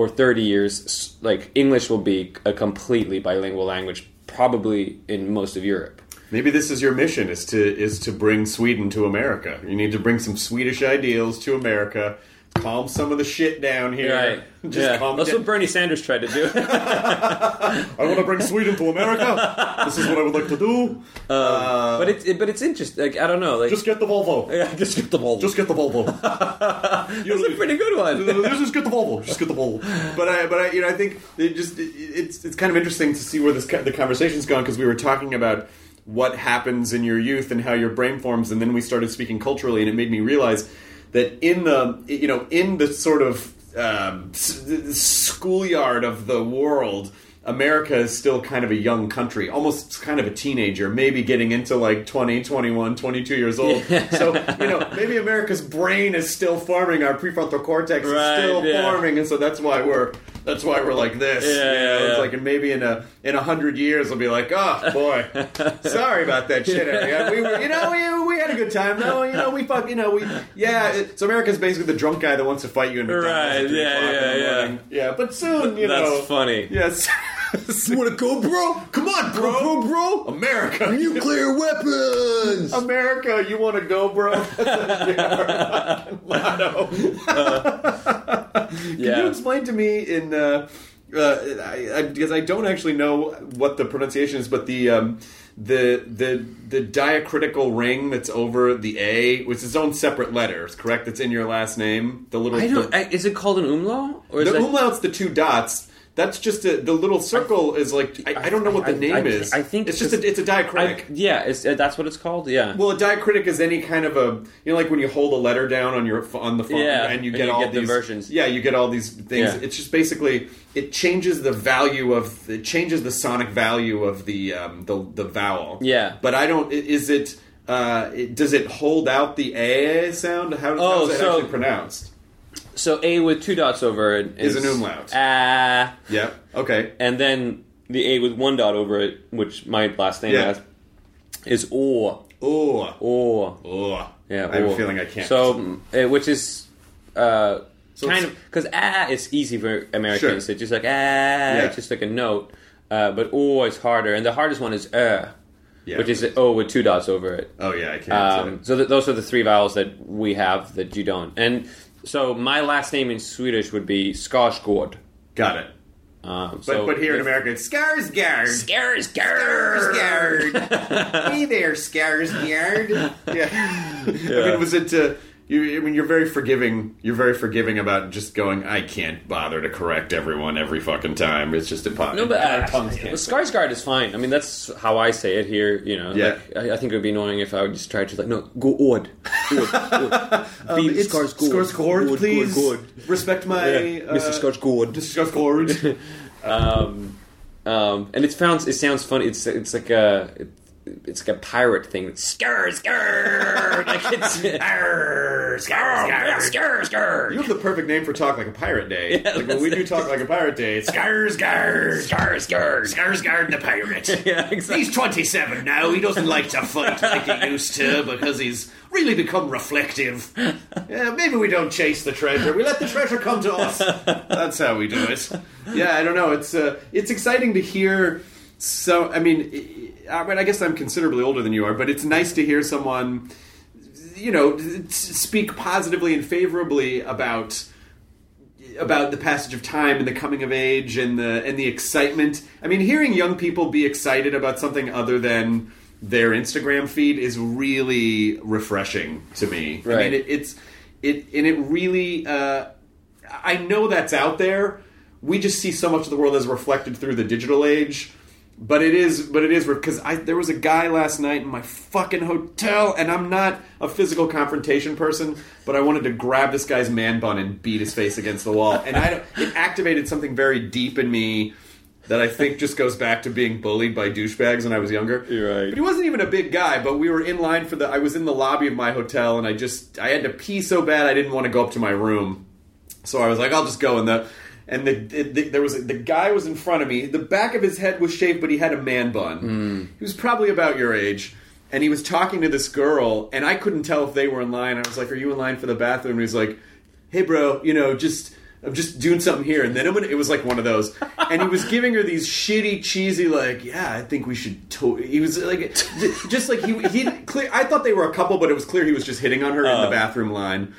or 30 years like english will be a completely bilingual language probably in most of europe Maybe this is your mission: is to is to bring Sweden to America. You need to bring some Swedish ideals to America. Calm some of the shit down here. right *laughs* Just yeah. calm that's down. what bernie sanders tried to do *laughs* I want to bring Sweden to America. This is what I would like to do. Um, but it's it, but it's interesting like i don't know like Just get the Volvo. yeah, just get the ball Just get the Volvo. *laughs* that's a pretty good one just get the Volvo. Just get the Volvo. But I, but I, you know, I think it just it, it's it's kind of interesting to see where this the conversation's gone because we were talking about what happens in your youth and how your brain forms, and then we started speaking culturally, and it made me realize that in the you know in the sort of um, schoolyard of the world. America is still kind of a young country, almost kind of a teenager, maybe getting into like 20, 21, 22 years old. *laughs* So, you know, maybe America's brain is still forming, our prefrontal cortex is still yeah. forming, and so that's why we're that's why we're like this. Yeah, you know? yeah, It's like and maybe in a in a hundred years we'll be like, oh *laughs* boy, sorry about that shit. We were, you know, we, we had a good time though. You know, we fuck, you know, we yeah. It, so America's basically the drunk guy that wants to fight you in McDonald's Right, yeah, yeah, the yeah. morning. yeah. But soon, you know. That's know, funny. Yes. *laughs* You want to go, bro? Come on, bro, bro, bro. America, Nuclear weapons! America, you want to go, bro? *laughs* That's motto. *laughs* Can you explain to me in uh, uh, I, I, because I don't actually know what the pronunciation is, but the um, the the the diacritical ring that's over the A, which is its own separate letters, correct? That's in your last name. The little i don't the, I, is it called an umlaut or is the umlaut's the two dots. That's just a, the little circle is like I, I don't know what the I- name I- is. I think it's just a, it's a diacritic. Yeah uh, that's what it's called yeah Well, a diacritic is any kind of a you know, like when you hold a letter down on your on the phone, Yeah, and you and get you all get the these versions. Yeah, you get all these things. Yeah. It's just basically it changes the value of it changes the sonic value of the um, the the vowel. Yeah. but I don't. Is it? Uh, it does it hold out the a sound? How, Oh, how is it so- actually pronounced? So a with two dots over it Is is, an umlaut. ah Yeah. Okay. and then the A with one dot over it, which my last name Yeah. has, is O. Oh. O. Oh. Yeah, I have O. a feeling I can't. So, uh, which is uh, So kind of because ah is easy for Americans. Sure. It's just like ah, it's just like a note. Uh, but O is harder, and the hardest one is uh, Yeah. which is O with two dots over it. oh yeah, I can't. Um, so th- those are the three vowels that we have that you don't. And so my last name in Swedish would be Skarsgård. Got it. Um, But so but here in America, it's Skarsgård. Skarsgård. Skarsgård. *laughs* hey there, Skarsgård. *laughs* Yeah. I mean, was it? Uh, you, I mean, you're very forgiving. You're very forgiving about just going. I can't bother to correct everyone every fucking time. It's just impossible. No, but Our uh, tongues well, can't. Skarsgård is fine. I mean, that's how I say it here. You know, Yeah. Like, I, I think it would be annoying if I would just try to like, no, go odd, Odd, odd. *laughs* Um, Be it's Skarsgård, Skarsgård, Good, please. good, good. Respect my Yeah, uh, Mr. Skarsgård. Mr. Skarsgård. *laughs* Um, um, and it sounds it sounds funny. It's it's like a. It, it's like a pirate thing. Skr skr. like it's Arr, skr, skr. skr skr. You have the perfect name for Talk Like a Pirate Day. Yeah, like when we do Talk Like a Pirate Day, it's Skarsgård, Skarsgård, Skarsgård the pirate. *laughs* Yeah, exactly. He's 27 now. He doesn't like to fight like he used to because he's really become reflective. Yeah, maybe we don't chase the treasure. We let the treasure come to us. That's how we do it. Yeah, I don't know. It's uh, it's exciting to hear. So, I mean, I mean, I guess I'm considerably older than you are, but it's nice to hear someone, you know, speak positively and favorably about about the passage of time and the coming of age and the and the excitement. I mean, hearing young people be excited about something other than their Instagram feed is really refreshing to me. I Right. mean, it, it's it and it really. Uh, I know that's out there. We just see so much of the world as reflected through the digital age. But it is, but it is because I there was a guy last night in my fucking hotel, and I'm not a physical confrontation person, but I wanted to grab this guy's man bun and beat his face against the wall, and I it activated something very deep in me that I think just goes back to being bullied by douchebags when I was younger. You're right. But he wasn't even a big guy, but we were in line for the. I was in the lobby of my hotel, and I just I had to pee so bad I didn't want to go up to my room, so I was like, I'll just go in the. And the, the, there was the guy was in front of me. The back of his head was shaved, but he had a man bun. Hmm. He was probably about your age, and he was talking to this girl, and I couldn't tell if they were in line. I was like, "Are you in line for the bathroom?" And he's like, "Hey, bro, you know, just I'm just doing something here." And then I'm gonna, it was like one of those, and he was giving her these shitty, cheesy, like, "Yeah, I think we should." To-. He was like, just like he he clear. I thought they were a couple, but it was clear he was just hitting on her in the oh. bathroom line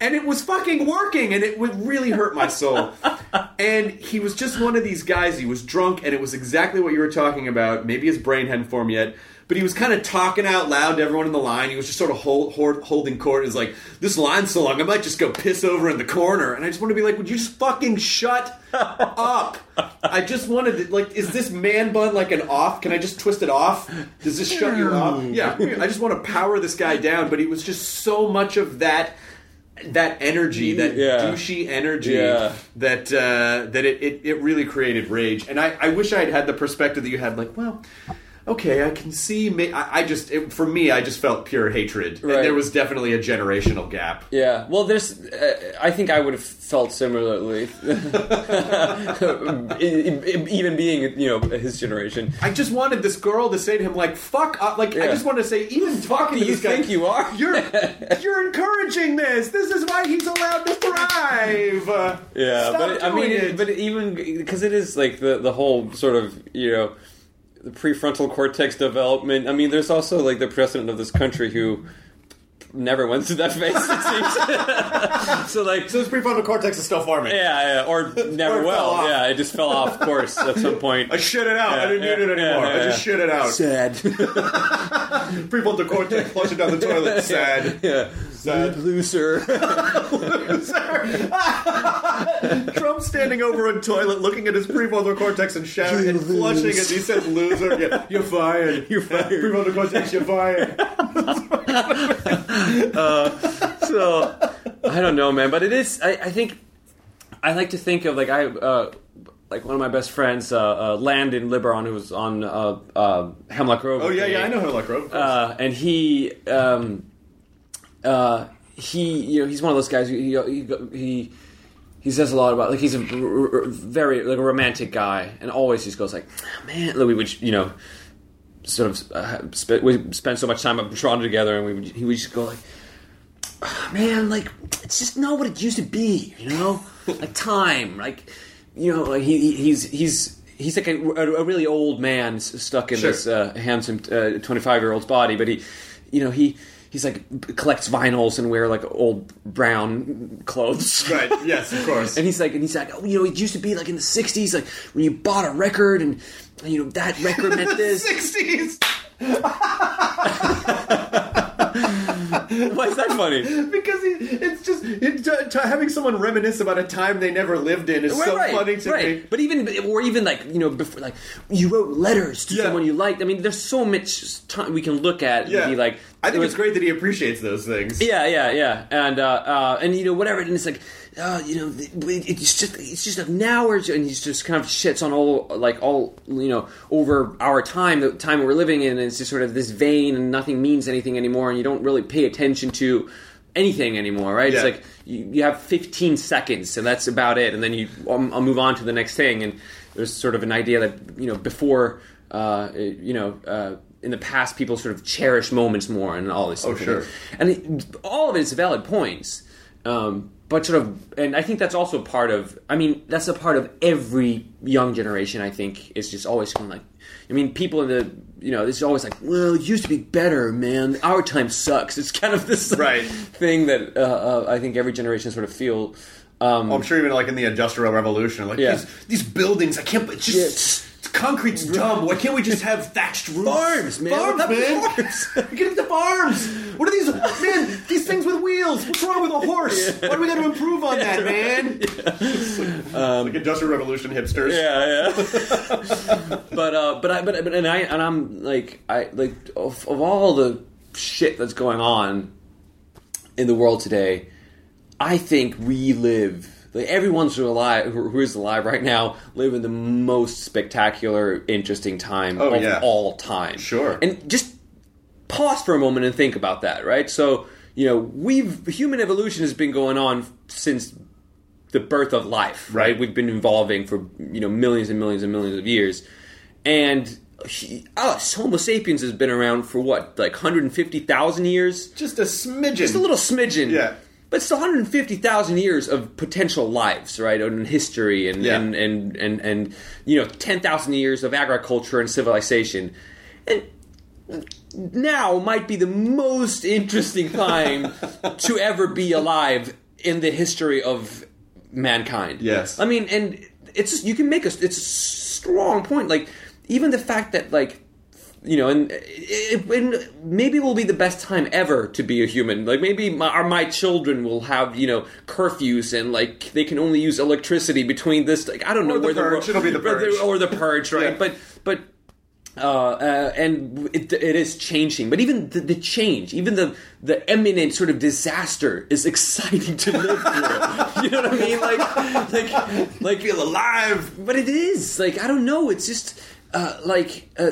and it was fucking working and it would really hurt my soul. *laughs* And he was just one of these guys he was drunk and it was exactly what you were talking about. Maybe his brain hadn't formed yet but he was kind of talking out loud to everyone in the line. He was just sort of hold, hold, holding court. He's like this line's so long i might just go piss over in the corner. And i just want to be like would you just fucking shut *laughs* up? I just wanted to like is this man bun like an off? Can i just twist it off? Does this shut you off hmm. yeah i just want to power this guy down but he was just so much of that that energy, that Yeah. douchey energy, Yeah. that uh, that it, it, it really created rage. And I, I wish I had had the perspective that you had. Like, well, okay, I can see. ma- I, I just it, for me, I just felt pure hatred. Right. And there was definitely a generational gap. Yeah, well, there's. Uh, I think I would have felt similarly, *laughs* even being you know his generation. I just wanted this girl to say to him, like, "Fuck up!" Like, I just wanted to say, even talking to you this guy, think you are? You're *laughs* you're encouraging this. This is why he's allowed to thrive. Uh, *laughs* Yeah, stop but I mean, it. but even because it is like the the whole sort of you know the prefrontal cortex development. I mean, there's also like the president of this country who never went through that phase. It seems. *laughs* so like. so his prefrontal cortex is still forming. yeah, yeah, or *laughs* never Or will. Yeah, it just fell off course at some *laughs* point. I shit it out. I didn't Yeah, need it yeah, anymore. yeah, I just shit it out. Sad. Prefrontal cortex flushing down the toilet. Sad. yeah. Sad. Loser. *laughs* *laughs* Trump standing over a toilet, looking at his prefrontal cortex and shouting and flushing as he says, "Loser, yeah, you're fired. *laughs* You're fired. Prefrontal cortex, you're fired." so I don't know, man. But it is. I, I think I like to think of like I uh, like one of my best friends, uh, uh, Landon Liboiron, who was on uh, uh, Hemlock Grove. Oh yeah, yeah, I know like Grove. Uh, and he, um, uh, he, you know, he's one of those guys. Who, he, he, he, he says a lot about like he's a r- r- very like a romantic guy, and always just goes like, man, like, we would, you know, sort of uh, sp- we spend so much time up in Toronto together, and we would, he would just go like, "Ah, man, like it's just not what it used to be, you know, *laughs* like time, like you know, like he, he- he's he's. He's like a, a, really old man stuck in Sure. this uh, handsome twenty five year old's body, but he, you know, he he's like collects vinyls and wear like old brown clothes, *laughs* right. Yes, of course. and he's like, and he's like, oh, you know, it used to be like in the '60s, like when you bought a record, and you know that record meant *laughs* this. Sixties. *laughs* *laughs* Why is that funny? *laughs* because he, it's just it, t- t- having someone reminisce about a time they never lived in is so funny to me. But even, or even like you know, before like you wrote letters to Yeah. someone you liked. I mean, there's so much time we can look at Yeah, and be like, I it think was- it's great that he appreciates those things. Yeah, yeah, yeah, and uh, uh, and you know whatever, and it's like, uh, you know, it's just it's just like now we're and he's just kind of shits on all like all you know over our time, the time we're living in, and it's just sort of this vain and nothing means anything anymore, and you don't really pay attention to anything anymore, right? Yeah. It's like you, you have 15 seconds, and that's about it, and then you I'll, I'll move on to the next thing, and there's sort of an idea that you know before uh, you know. Uh, in the past, people sort of cherish moments more and all this. Oh, stuff. sure. And it, all of it is valid points. Um, but sort of, and I think that's also part of. I mean, that's a part of every young generation. I think is just always of like. I mean, people in the you know, this is always like, well, it used to be better, man. Our time sucks. It's kind of this Right. thing that uh, uh, I think every generation sort of feel. Um, Well, I'm sure even like in the Industrial Revolution, like Yeah. these, these buildings, I can't. It's just it's- concrete's dumb. Why can't we just have *laughs* thatched roofs? Farms, man. Farms, What man. about Farms. *laughs* Get into farms. What are these, man? These things with wheels. What's wrong with a horse? *laughs* Why do we got to improve on that, man? It's like, like Industrial Revolution hipsters. Yeah, yeah. but uh, but I but but and I and I'm like I like of, of all the shit that's going on in the world today, I think we live. Like everyone's who alive, who who is alive right now, live in the most spectacular, interesting time Oh, of yeah. all time. Sure. and just pause for a moment and think about that, right? So, you know, we've human evolution has been going on since the birth of life, right? Right. We've been evolving for you know millions and millions and millions of years, and he, us Homo sapiens has been around for what like 150,000 years, Just a smidgen. just a little smidgen, Yeah. But it's 150,000 years of potential lives, right? And history and Yeah. and, and and and you know 10,000 years of agriculture and civilization, and now might be the most interesting time *laughs* to ever be alive in the history of mankind. Yes. I mean, and it's you can make a it's a strong point. Like even the fact that like you know, and, it, and maybe it will be the best time ever to be a human. Like maybe my, or my children will have you know curfews and like they can only use electricity between this. Like I don't know the where purge. the It'll be the or purge. or the purge, right? Yeah. But but uh, uh, and it, it is changing. But even the, the change, even the the imminent sort of disaster, is *laughs* exciting to live through. *laughs* you know what I mean? Like like like feel alive. But it is like I don't know. It's just uh, like. Uh,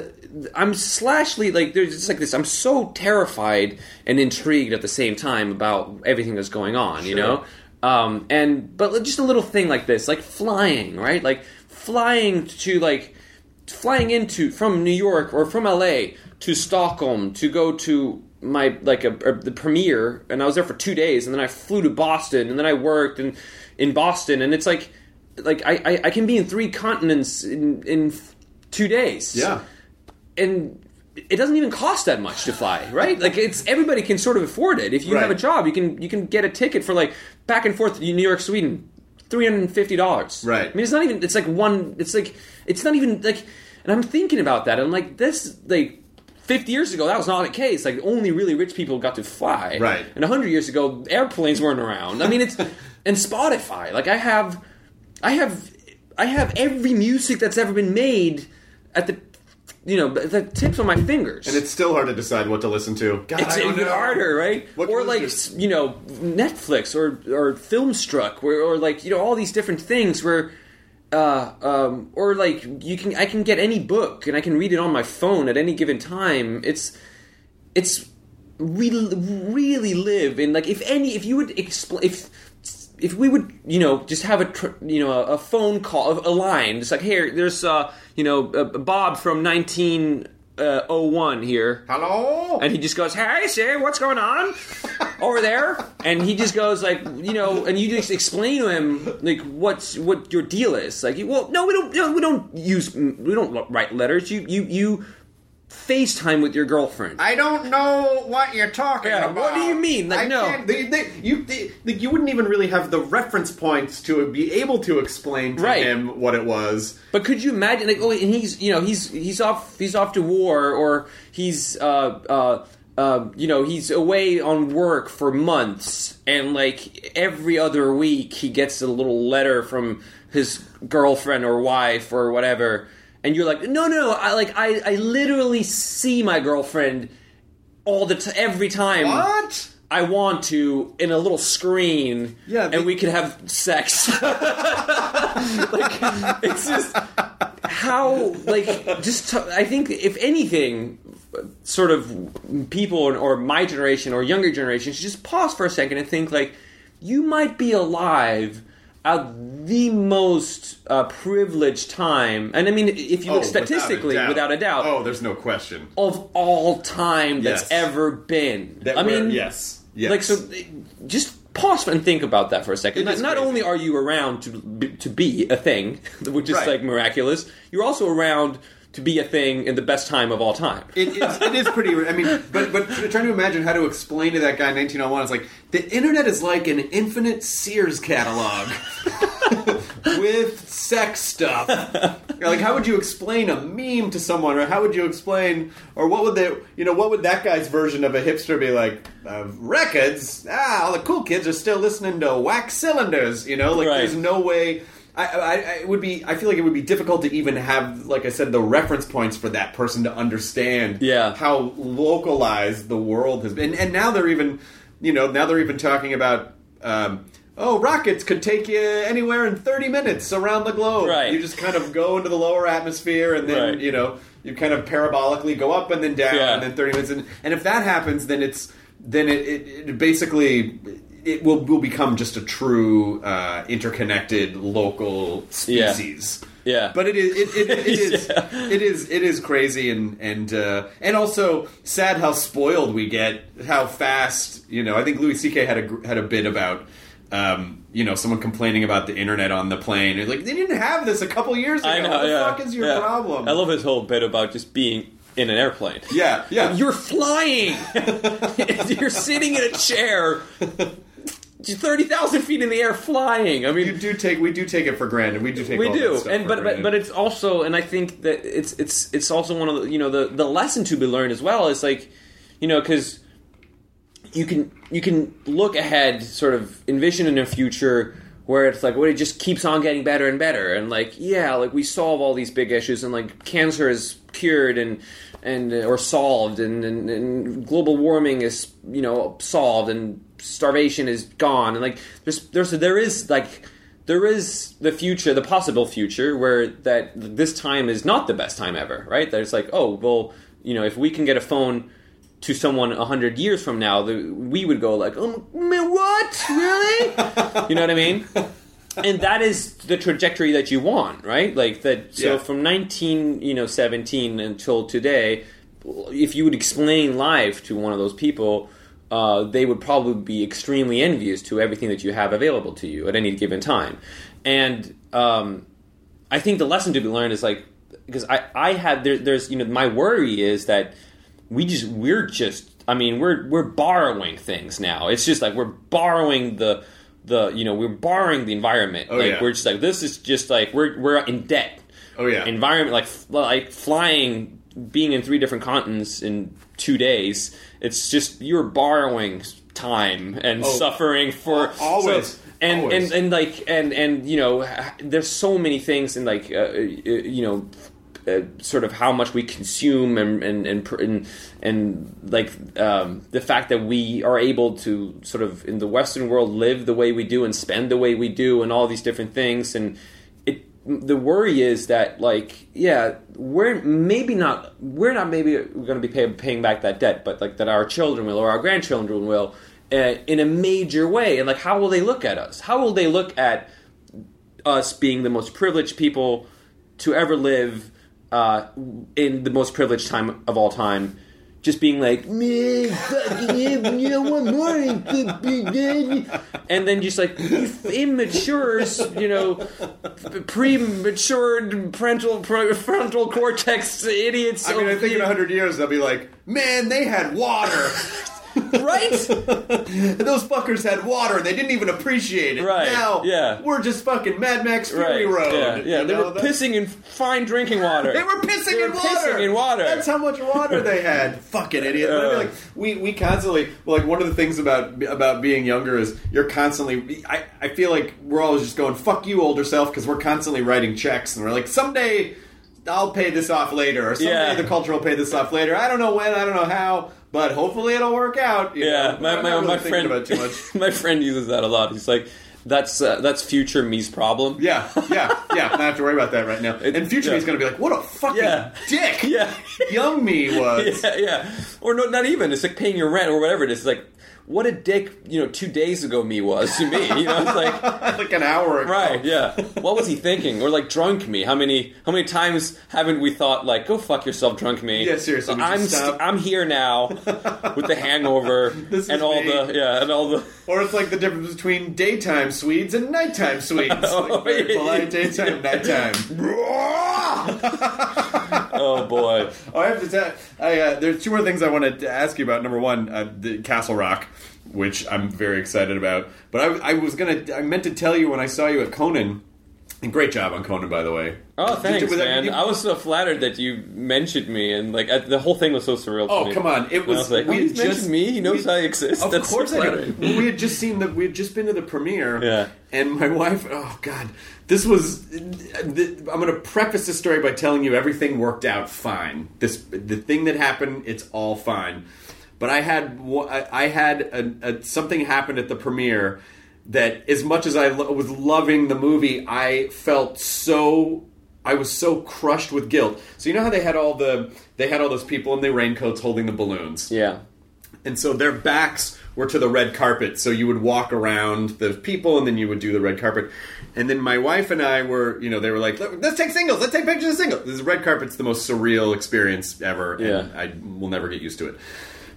I'm slashly like there's just like this. I'm so terrified and intrigued at the same time about everything that's going on. You know, um, and but just a little thing like this, like flying, right? Like flying to like flying into from New York or from LA to Stockholm to go to my like a, a- the premiere, and I was there for two days, and then I flew to Boston, and then I worked in in Boston, and it's like like I I, I can be in three continents in in two days. Yeah. And it doesn't even cost that much to fly, right? Like it's everybody can sort of afford it. If you have a job, you can you can get a ticket for like back and forth New York, Sweden, three hundred and fifty dollars. Right. I mean, it's not even. It's like one. It's like it's not even like. And I'm thinking about that. I'm like this like. 50 years ago, that was not the case. Like, only really rich people got to fly. Right. And 100 years ago, airplanes weren't around. I mean, it's. *laughs* and Spotify. Like, I have. I have. I have every music that's ever been made at the. You know, the tips on my fingers. And it's still hard to decide what to listen to. God, It's even know. harder, right? What or like this? you know Netflix or or Filmstruck, where, or like you know all these different things where, uh, um, or like you can I can get any book and I can read it on my phone at any given time. It's it's we really live in like if any if you would explain if if we would you know just have a tr- you know a, a phone call a line it's like here there's uh you know uh, Bob from 1901 here Hello? and he just goes, "Hey, sir, what's going on *laughs* over there?" And he just goes like, you know, and you just explain to him like what's what your deal is. Like, well, no, we don't, no, we don't use, we don't write letters. You, you, you FaceTime with your girlfriend. I don't know what you're talking Yeah, about. what do you mean? Like, I no. They, they, you, they, you wouldn't even really have the reference points to be able to explain to Right. him what it was. But could you imagine? Like, oh, and he's you know he's he's off he's off to war, or he's uh uh um, you know, he's away on work for months, and like every other week, he gets a little letter from his girlfriend or wife or whatever, and you're like, no, no, I like, I, I literally see my girlfriend all the t- every time. What? I want to in a little screen, Yeah, and we could have sex. *laughs* like it's just how like just t- I think if anything, sort of people or, or my generation or younger generation should just pause for a second and think like you might be alive the most uh, privileged time, and I mean if you look Oh, statistically, without a doubt, Oh, there's no question. of all time that's Yes. ever been. That I mean, yes, yes. like so. Just pause and think about that for a second. Not, not only are you around to be, to be a thing, *laughs* which is Right. like miraculous, you're also around to be a thing in the best time of all time. It is, it is pretty. I mean, but but trying to imagine how to explain to that guy in 1901 is like the internet is like an infinite Sears catalog *laughs* with sex stuff. like, how would you explain a meme to someone, or how would you explain, or what would they, you know, what would that guy's version of a hipster be like? Uh, records? Ah, all the cool kids are still listening to wax cylinders. You know, like Right. there's no way. I, I, I it would be. I feel like it would be difficult to even have, like I said, the reference points for that person to understand. Yeah. how localized the world has been, and now they're even, you know, now they're even talking about. Um, Oh, rockets could take you anywhere in 30 minutes around the globe. Right. You just kind of go into the lower atmosphere and then, Right. you know, you kind of parabolically go up and then down Yeah. and then 30 minutes. And, and if that happens, then it's, then it, it, it basically, it will, will become just a true uh, interconnected local Yeah. species. Yeah. But it is it, it, it *laughs* is Yeah. it is it is crazy and and uh, and also sad how spoiled we get how fast you know I think Louis C.K. had a had a bit about um, you know someone complaining about the internet on the plane It's like they didn't have this a couple years ago I know. what the yeah, fuck is your yeah. problem I love his whole bit about just being in an airplane. yeah yeah *laughs* You're flying. *laughs* You're sitting in a chair, thirty thousand feet in the air, flying. I mean, you do take we do take it for granted we do take we do and for but, but granted. but it's also and i think that it's it's it's also one of the you know the the lesson to be learned as well is like you know because you can you can look ahead sort of envision in a future where it's like well it just keeps on getting better and better and like yeah like we solve all these big issues and like cancer is cured and and or solved and, and, and global warming is you know solved and starvation is gone and like there's there's there is like there is the future, the possible future, where that this time is not the best time ever, right? That it's like, oh, well, you know, if we can get a phone to someone a hundred years from now, the, we would go like, oh man, what, really? you know what I mean? And that is the trajectory that you want, right? Like that. So Yeah. from nineteen, you know, seventeen until today, if you would explain life to one of those people, uh, they would probably be extremely envious to everything that you have available to you at any given time. And um, I think the lesson to be learned is like because I I had there, there's you know my worry is that we just we're just I mean we're we're borrowing things now. It's just like we're borrowing the the you know we're borrowing the environment. Oh, like yeah. we're just like this is just like we're we're in debt. Oh, yeah. environment like like flying, being in three different continents in two days. It's just you're borrowing time and Oh, suffering for always, so- and, always. and and like and and you know there's so many things and like uh, uh, you know uh, sort of how much we consume and and and and, and like um, the fact that we are able to sort of in the Western world live the way we do and spend the way we do and all these different things and the worry is that like yeah we're maybe not we're not maybe going to be pay, paying back that debt but like that our children will or our grandchildren will uh, in a major way and like how will they look at us how will they look at us being the most privileged people to ever live uh, in the most privileged time of all time. Just being like, "Man, fucking yeah, yeah, one more, and then just like immature, you know, premature parental frontal cortex idiots. I mean I think in hundred years they'll be like man they had water right? *laughs* Those fuckers had water and they didn't even appreciate it. Right, Now, yeah. we're just fucking Mad Max Fury right. Road. Yeah, yeah. They know, were that- pissing in fine drinking water. *laughs* They were pissing They in were water. pissing in water. That's how much water they had. *laughs* Fucking idiot. But I feel Uh. like we, we constantly like one of the things about about being younger is you're constantly. I, I feel like we're always just going fuck you older self because we're constantly writing checks and we're like someday I'll pay this off later or someday Yeah. the culture will pay this off later. I don't know when. I don't know how. But hopefully it'll work out. you Yeah, know? my my, really my friend about too much. *laughs* my friend uses that a lot. He's like, "That's uh, that's future me's problem." Yeah, yeah, yeah. *laughs* Not have to worry about that right now. And future yeah. me's going to be like, "What a fucking Yeah. dick!" *laughs* Yeah. young me was. yeah, yeah. Or no, not even. It's like paying your rent or whatever it is. It's like, what a dick, you know, two days ago me was to me. You know, it's like, *laughs* like an hour ago. right, yeah. What was he thinking? Or like drunk me? How many, how many times haven't we thought like, go fuck yourself, drunk me? Yeah, seriously, I'm stop? I'm here now *laughs* with the hangover and all me. the yeah and all the Or it's like the difference between daytime Swedes and nighttime Swedes. Oh, *laughs* like very polite daytime, nighttime. Oh boy. *laughs* Oh, I have to tell. I, uh, there's two more things I wanted to ask you about. Number one, uh, the Castle Rock, which I'm very excited about. But I, I was gonna, I meant to tell you when I saw you at Conan. And great job on Conan, by the way. Oh, Did thanks, that- man. you- I was so flattered that you mentioned me, and like I, the whole thing was so surreal. to Oh me. come on! It was. Was like, we oh, he's mentioned me. He knows we- I exist. Of That's course, so I. We had just seen the. We had just been to the premiere. Yeah. And my wife. Oh God, this was. I'm going to preface this story by telling you everything worked out fine. This the thing that happened. It's all fine. But I had I I had a, a, something happened at the premiere that, as much as I lo- was loving the movie, I felt so I was so crushed with guilt. So you know how they had all the they had all those people in their raincoats holding the balloons. Yeah. And so their backs were to the red carpet. So you would walk around the people and then you would do the red carpet. And then my wife and I were, you know, they were like, let's take singles. Let's take pictures of singles. This red carpet's the most surreal experience ever. And Yeah. I will never get used to it.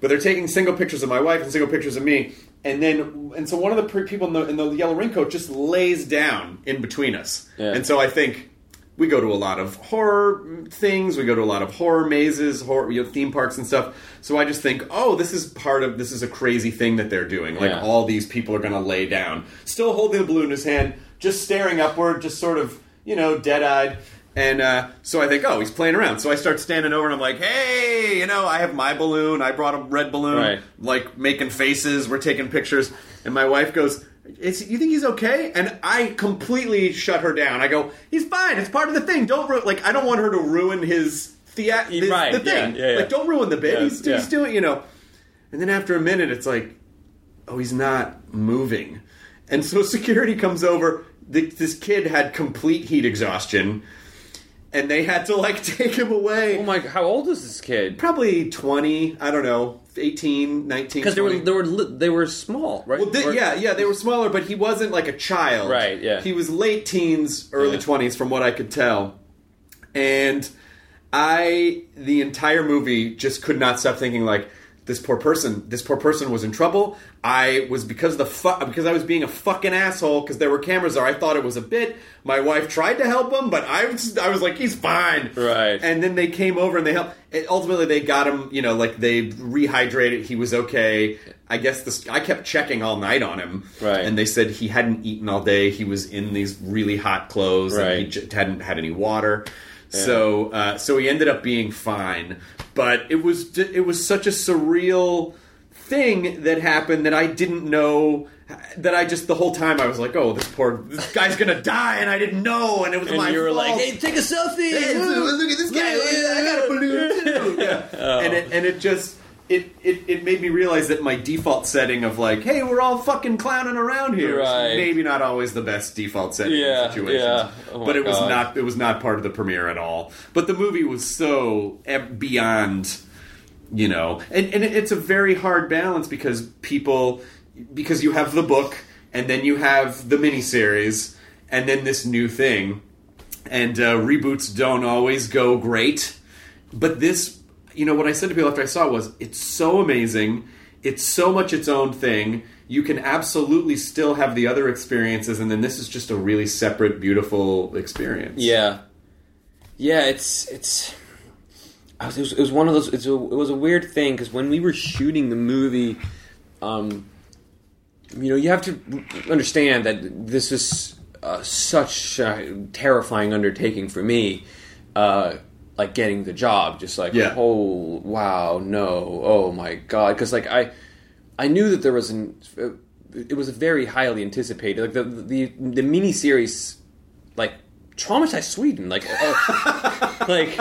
But they're taking single pictures of my wife and single pictures of me. And then, and so one of the pre- people in the, in the yellow raincoat just lays down in between us. Yeah. And so I think, we go to a lot of horror things. We go to a lot of horror mazes, horror you know, theme parks and stuff. So I just think, oh, this is part of this is a crazy thing that they're doing. Like Yeah. all these people are going to lay down, still holding the balloon in his hand, just staring upward, just sort of you know dead eyed. And uh, so I think, oh, he's playing around. So I start standing over and I'm like, hey, you know, I have my balloon. I brought a red balloon. Right. Like making faces. We're taking pictures. And my wife goes, is, you think he's okay? And I completely shut her down. I go, he's fine. It's part of the thing. Don't ru- like. I don't want her to ruin his thea- his, Right, the thing. yeah, yeah, yeah. Like, don't ruin the bit. He's, he's doing, you know. And then after a minute, it's like, oh, he's not moving. And so *laughs* security comes over. The, this kid had complete heat exhaustion, and they had to like *laughs* take him away. Oh my! How old is this kid? Probably twenty. I don't know, 18, 19, Because they were they were li- they were small, right? Well, they, Or- yeah, yeah, they were smaller, but he wasn't like a child. Right, yeah. He was late teens, early Yeah. twenties, from what I could tell. And I, the entire movie, just could not stop thinking like, this poor person, this poor person was in trouble. I was because the fu- because I was being a fucking asshole because there were cameras there. I thought it was a bit. My wife tried to help him, but I was I was like, he's fine. Right. And then they came over and they helped. And ultimately, they got him. You know, like they rehydrated. He was okay. I guess this. I kept checking all night on him. Right. And they said he hadn't eaten all day. He was in these really hot clothes. And he Right. j- hadn't had any water. So, uh, so he ended up being fine. But it was it was such a surreal thing that happened that I didn't know. That I just the whole time I was like, oh, this poor this guy's gonna die, and I didn't know, and it was And my you were fault. like, "Hey, take a selfie!" Hey, look at this guy! I got a balloon too. Yeah, Oh. and it and it just it, it it made me realize that my default setting of like, hey, we're all fucking clowning around here, Right. maybe not always the best default setting Yeah, in situations. yeah. Oh but it was not it was not part of the premiere at all. But the movie was so beyond you know and, and it's a very hard balance because people because you have the book and then you have the miniseries and then this new thing and uh, reboots don't always go great but this you know what i said to people after i saw was it's so amazing it's so much its own thing you can absolutely still have the other experiences and then this is just a really separate beautiful experience Yeah, yeah. It's it's. It, was, it was one of those. A, it was a weird thing because when we were shooting the movie, um, you know, you have to understand that this is uh, such a terrifying undertaking for me. Uh, like getting the job, just like Yeah. oh wow, no, oh my god, because like I, I knew that there was an, it was very highly anticipated. Like the the the mini series, like traumatized Sweden, like uh, *laughs* like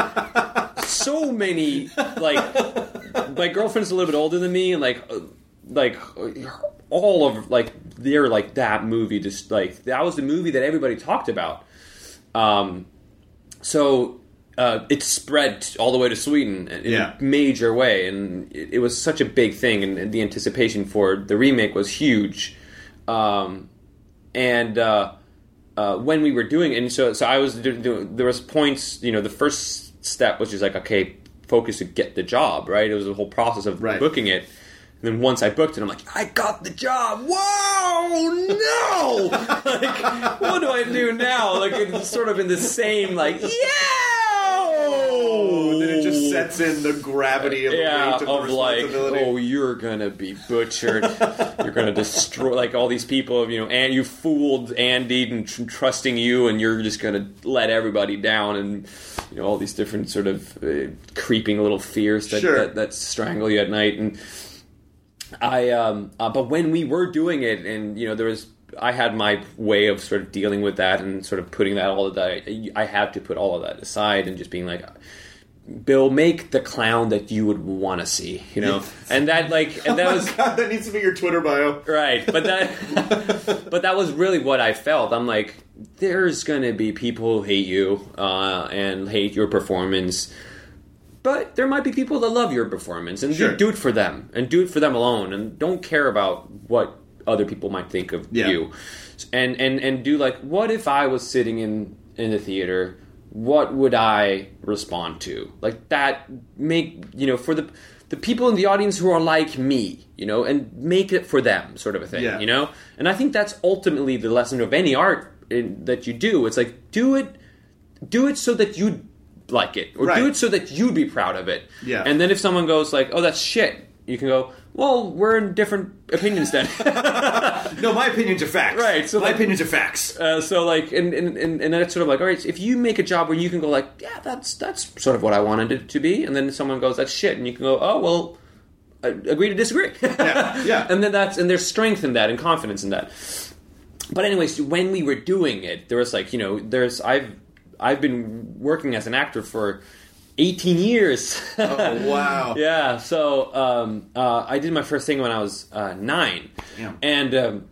so many like my girlfriend's a little bit older than me, and like uh, like all of like they're like that movie just like that was the movie that everybody talked about. Um, so uh, it spread all the way to Sweden in Yeah. a major way, and it, it was such a big thing, and the anticipation for the remake was huge. Um, and uh, uh, when we were doing it, and so so I was doing, do, there was points, you know, the first step was just like okay, focus to get the job, right? It was a whole process of Right. booking it. And then once I booked it, I'm like, I got the job. Whoa, no! *laughs* like, what do I do now? Like, it's sort of in the same, like, yeah! Then it just sets in the gravity of the yeah, weight of, of the like, responsibility. oh, you're gonna be butchered. *laughs* you're gonna destroy like all these people. You know, and you fooled Andy and tr- trusting you, and you're just gonna let everybody down, and you know all these different sort of uh, creeping little fears that, Sure. that that strangle you at night. And I, um, uh, but when we were doing it, and you know, there was. I had my way of sort of dealing with that and sort of putting that all of that. I had to put all of that aside and just being like, Bill, make the clown that you would want to see, you know, and that like, and that oh was God, that needs to be your Twitter bio. right, but that, *laughs* but that was really what I felt. I'm like, there's gonna be people who hate you uh, and hate your performance, but there might be people that love your performance and Sure. do it for them and do it for them alone and don't care about what other people might think of Yeah. you, and and and do like, what if I was sitting in in the theater? What would I respond to? Like that, make you know for the the people in the audience who are like me, you know, and make it for them, sort of a thing, Yeah. you know. And I think that's ultimately the lesson of any art in, that you do. It's like do it, do it so that you like it, or do it so that you'd be proud of it. Yeah. And then if someone goes like, "Oh, that's shit," you can go, "Well, we're in different opinions then." *laughs* No, my opinions are facts. Right, so my like- opinions are facts. Uh, so like, and, and and it's sort of like, all right, if you make a job where you can go like, yeah, that's that's sort of what I wanted it to be, and then someone goes, that's shit, and you can go, oh well, I agree to disagree. Yeah, yeah. *laughs* and then that's and there's strength in that and confidence in that. But anyways, when we were doing it, there was like, you know, there's I've I've been working as an actor for 18 years. Oh, wow. *laughs* Yeah, so um, uh, I did my first thing when I was uh, nine, Yeah. and um,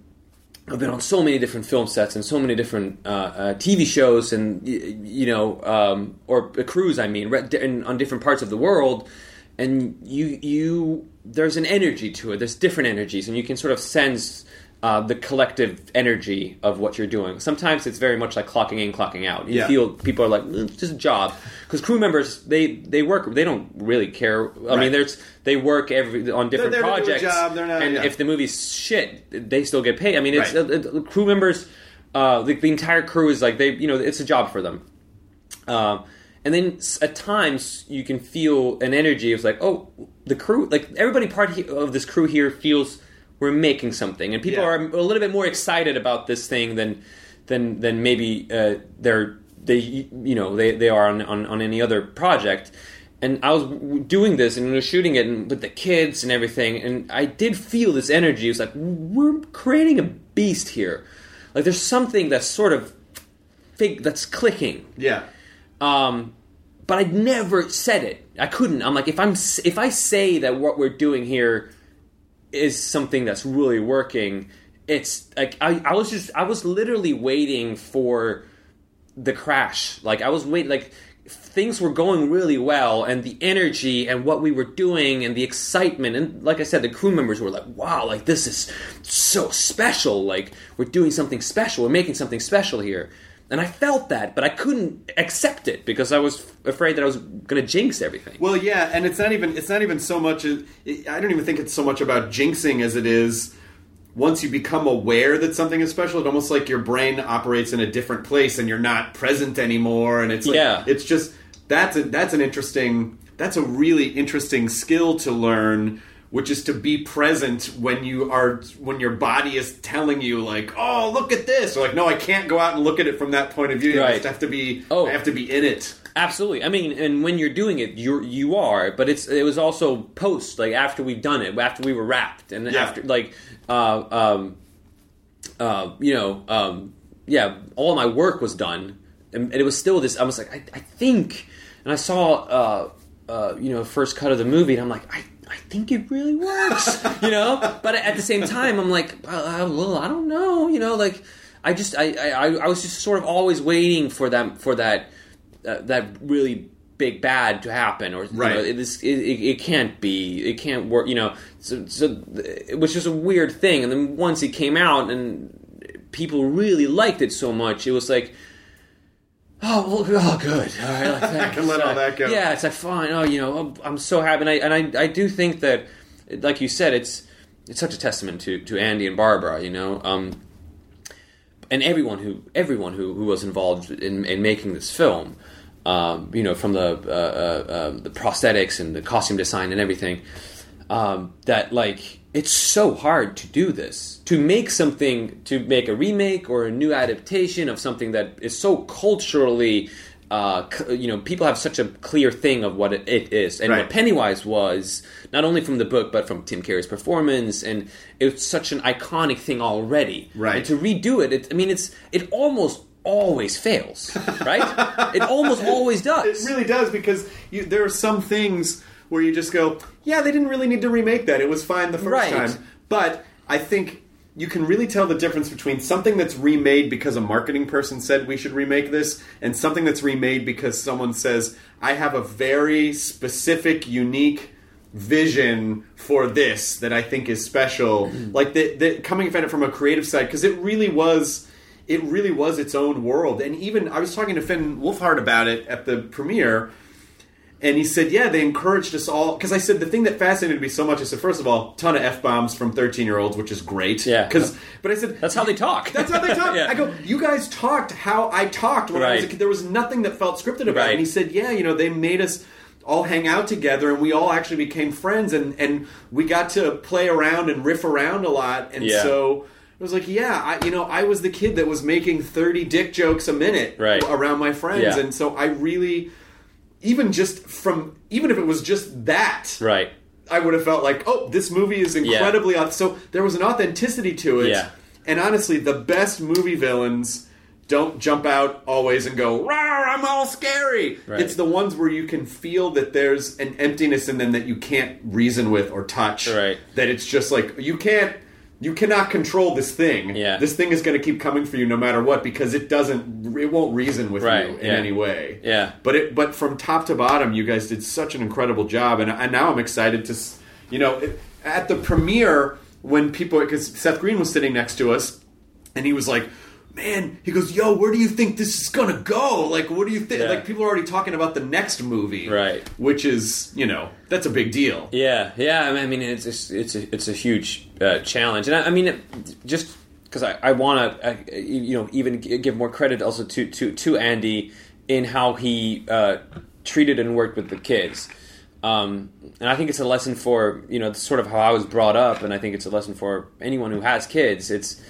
I've been on so many different film sets and so many different uh, uh, TV shows, and y- you know, um, or a cruise. I mean, on different parts of the world, and you you there's an energy to it. There's different energies, and you can sort of sense. Uh, the collective energy of what you're doing. Sometimes it's very much like clocking in, clocking out. You Yeah. feel people are like, "Mm, it's just a job. Because crew members, they they work. They don't really care. I Right. mean, there's they work every on different do a projects. job, they're not- and yeah. if the movie's shit, they still get paid. I mean, it's Right. uh, uh, crew members. Uh, the, the entire crew is like they, you know, it's a job for them. Um, and then at times you can feel an energy It's like, oh, the crew, like everybody part of this crew here feels we're making something, and people Yeah. are a little bit more excited about this thing than than than maybe uh, they're they you know they, they are on, on on any other project. And I was doing this and we were shooting it and with the kids and everything, and I did feel this energy. It was like we're creating a beast here. Like there's something that's sort of fig that's clicking. Yeah. Um, but I never said it. I couldn't. I'm like, if I'm if I say that what we're doing here is something that's really working, it's like I, I was just I was literally waiting for the crash. Like I was waiting. Like things were going really well, and the energy and what we were doing and the excitement, and like I said, the crew members were like, "Wow, like this is so special. Like we're doing something special. We're making something special here." And I felt that, but I couldn't accept it because I was afraid that I was going to jinx everything. Well, yeah, and it's not even it's not even so much. I don't even think it's so much about jinxing as it is. Once you become aware that something is special, it's almost like your brain operates in a different place and you're not present anymore. And it's like, Yeah. it's just that's a, that's an interesting that's a really interesting skill to learn which is to be present when you are when your body is telling you like oh look at this or like no i can't go out and look at it from that point of view you Right. just have to be Oh. i have to be in it Absolutely. I mean, and when you're doing it, you're you are, but it's it was also post, like after we've done it, after we were wrapped, and Yeah. after like, uh, um, uh, you know, um, yeah, all my work was done, and, and it was still this. I was like, I, I think, and I saw, uh, uh, you know, first cut of the movie, and I'm like, I. I think it really works, *laughs* you know. But at the same time, I'm like, uh, well, I don't know, you know. Like, I just, I, I, I was just sort of always waiting for them, for that, uh, that really big bad to happen, or you Right. know, it, is- it, it, it can't be, it can't work, you know. So, so it was just a weird thing. And then once it came out and people really liked it so much, it was like. Oh, well, oh, good. All right, like, I can let all that go. Yeah, it's like fine. Oh, you know, I'm so happy, and I and I, I do think that, like you said, it's it's such a testament to to Andy and Barbara. You know, um, and everyone who everyone who, who was involved in, in making this film. Um, you know, from the uh, uh, uh, the prosthetics and the costume design and everything. Um, that like it's so hard to do this to make something to make a remake or a new adaptation of something that is so culturally uh, c- you know people have such a clear thing of what it, it is and Right. what Pennywise was not only from the book but from Tim Curry's performance and it's such an iconic thing already Right. and to redo it, it I mean it's it almost always fails right *laughs* it almost always does It really does because you, there are some things where you just go, yeah, they didn't really need to remake that. It was fine the first Right. time. But I think you can really tell the difference between something that's remade because a marketing person said we should remake this and something that's remade because someone says, I have a very specific, unique vision for this that I think is special. Hmm. like the, the coming at it from a creative side because it really was it really was its own world. And even I was talking to Finn Wolfhard about it at the premiere, and he said, "Yeah, they encouraged us all." Because I said the thing that fascinated me so much. I said, first of all, ton of f bombs from thirteen year olds, which is great. Yeah. Because, but I said that's how they talk that's how they talk. *laughs* Yeah. I go, you guys talked how I talked when I was a kid. There was nothing that felt scripted about it. And he said, yeah, you know, they made us all hang out together and we all actually became friends and, and we got to play around and riff around a lot. And Yeah. so it was like, yeah, I, you know, I was the kid that was making 30 dick jokes a minute Right. around my friends. Yeah. And so I really, even just from, even if it was just that, right I would have felt like, oh, this movie is incredibly auth- so there was an authenticity to it. Yeah. And honestly, the best movie villains don't jump out always and go, "Rawr, I'm all scary." Right. It's the ones where you can feel that there's an emptiness in them that you can't reason with or touch. Right. That it's just like you can't you cannot control this thing. Yeah. This thing is going to keep coming for you no matter what because it doesn't it won't reason with Right, you in yeah. any way. Yeah. But it, but from top to bottom, you guys did such an incredible job, and, and now I'm excited to, you know, it- at the premiere when people because Seth Green was sitting next to us, and he was like. Man, he goes, "Yo, where do you think this is gonna go? Like, what do you think? Yeah. Like, people are already talking about the next movie, Right. Which is, you know, that's a big deal. Yeah, yeah. I mean, it's it's it's a, it's a huge uh, challenge, and I, I mean, it, just because I, I want to, you know, even give more credit also to to to Andy in how he uh, treated and worked with the kids. Um, and I think it's a lesson for you know sort of how I was brought up, and I think it's a lesson for anyone who has kids. It's